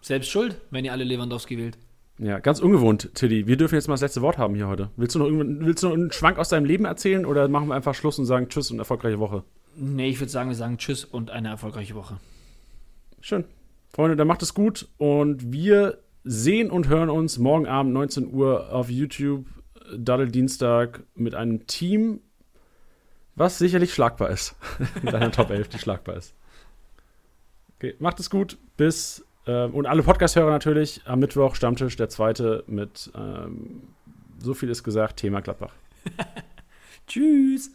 Selbst schuld, wenn ihr alle Lewandowski wählt. Ja, ganz ungewohnt, Tilly. Wir dürfen jetzt mal das letzte Wort haben hier heute. Willst du noch, willst du noch einen Schwank aus deinem Leben erzählen oder machen wir einfach Schluss und sagen Tschüss und erfolgreiche Woche? Nee, ich würde sagen, wir sagen Tschüss und eine erfolgreiche Woche. Schön. Freunde, dann macht es gut und wir sehen und hören uns morgen Abend 19 Uhr auf YouTube, Daddel Dienstag, mit einem Team, was sicherlich schlagbar ist. mit einer Top 11, die schlagbar ist. Okay, macht es gut. Bis und alle Podcast-Hörer natürlich. Am Mittwoch Stammtisch, der zweite mit ähm, so viel ist gesagt, Thema Gladbach. Tschüss.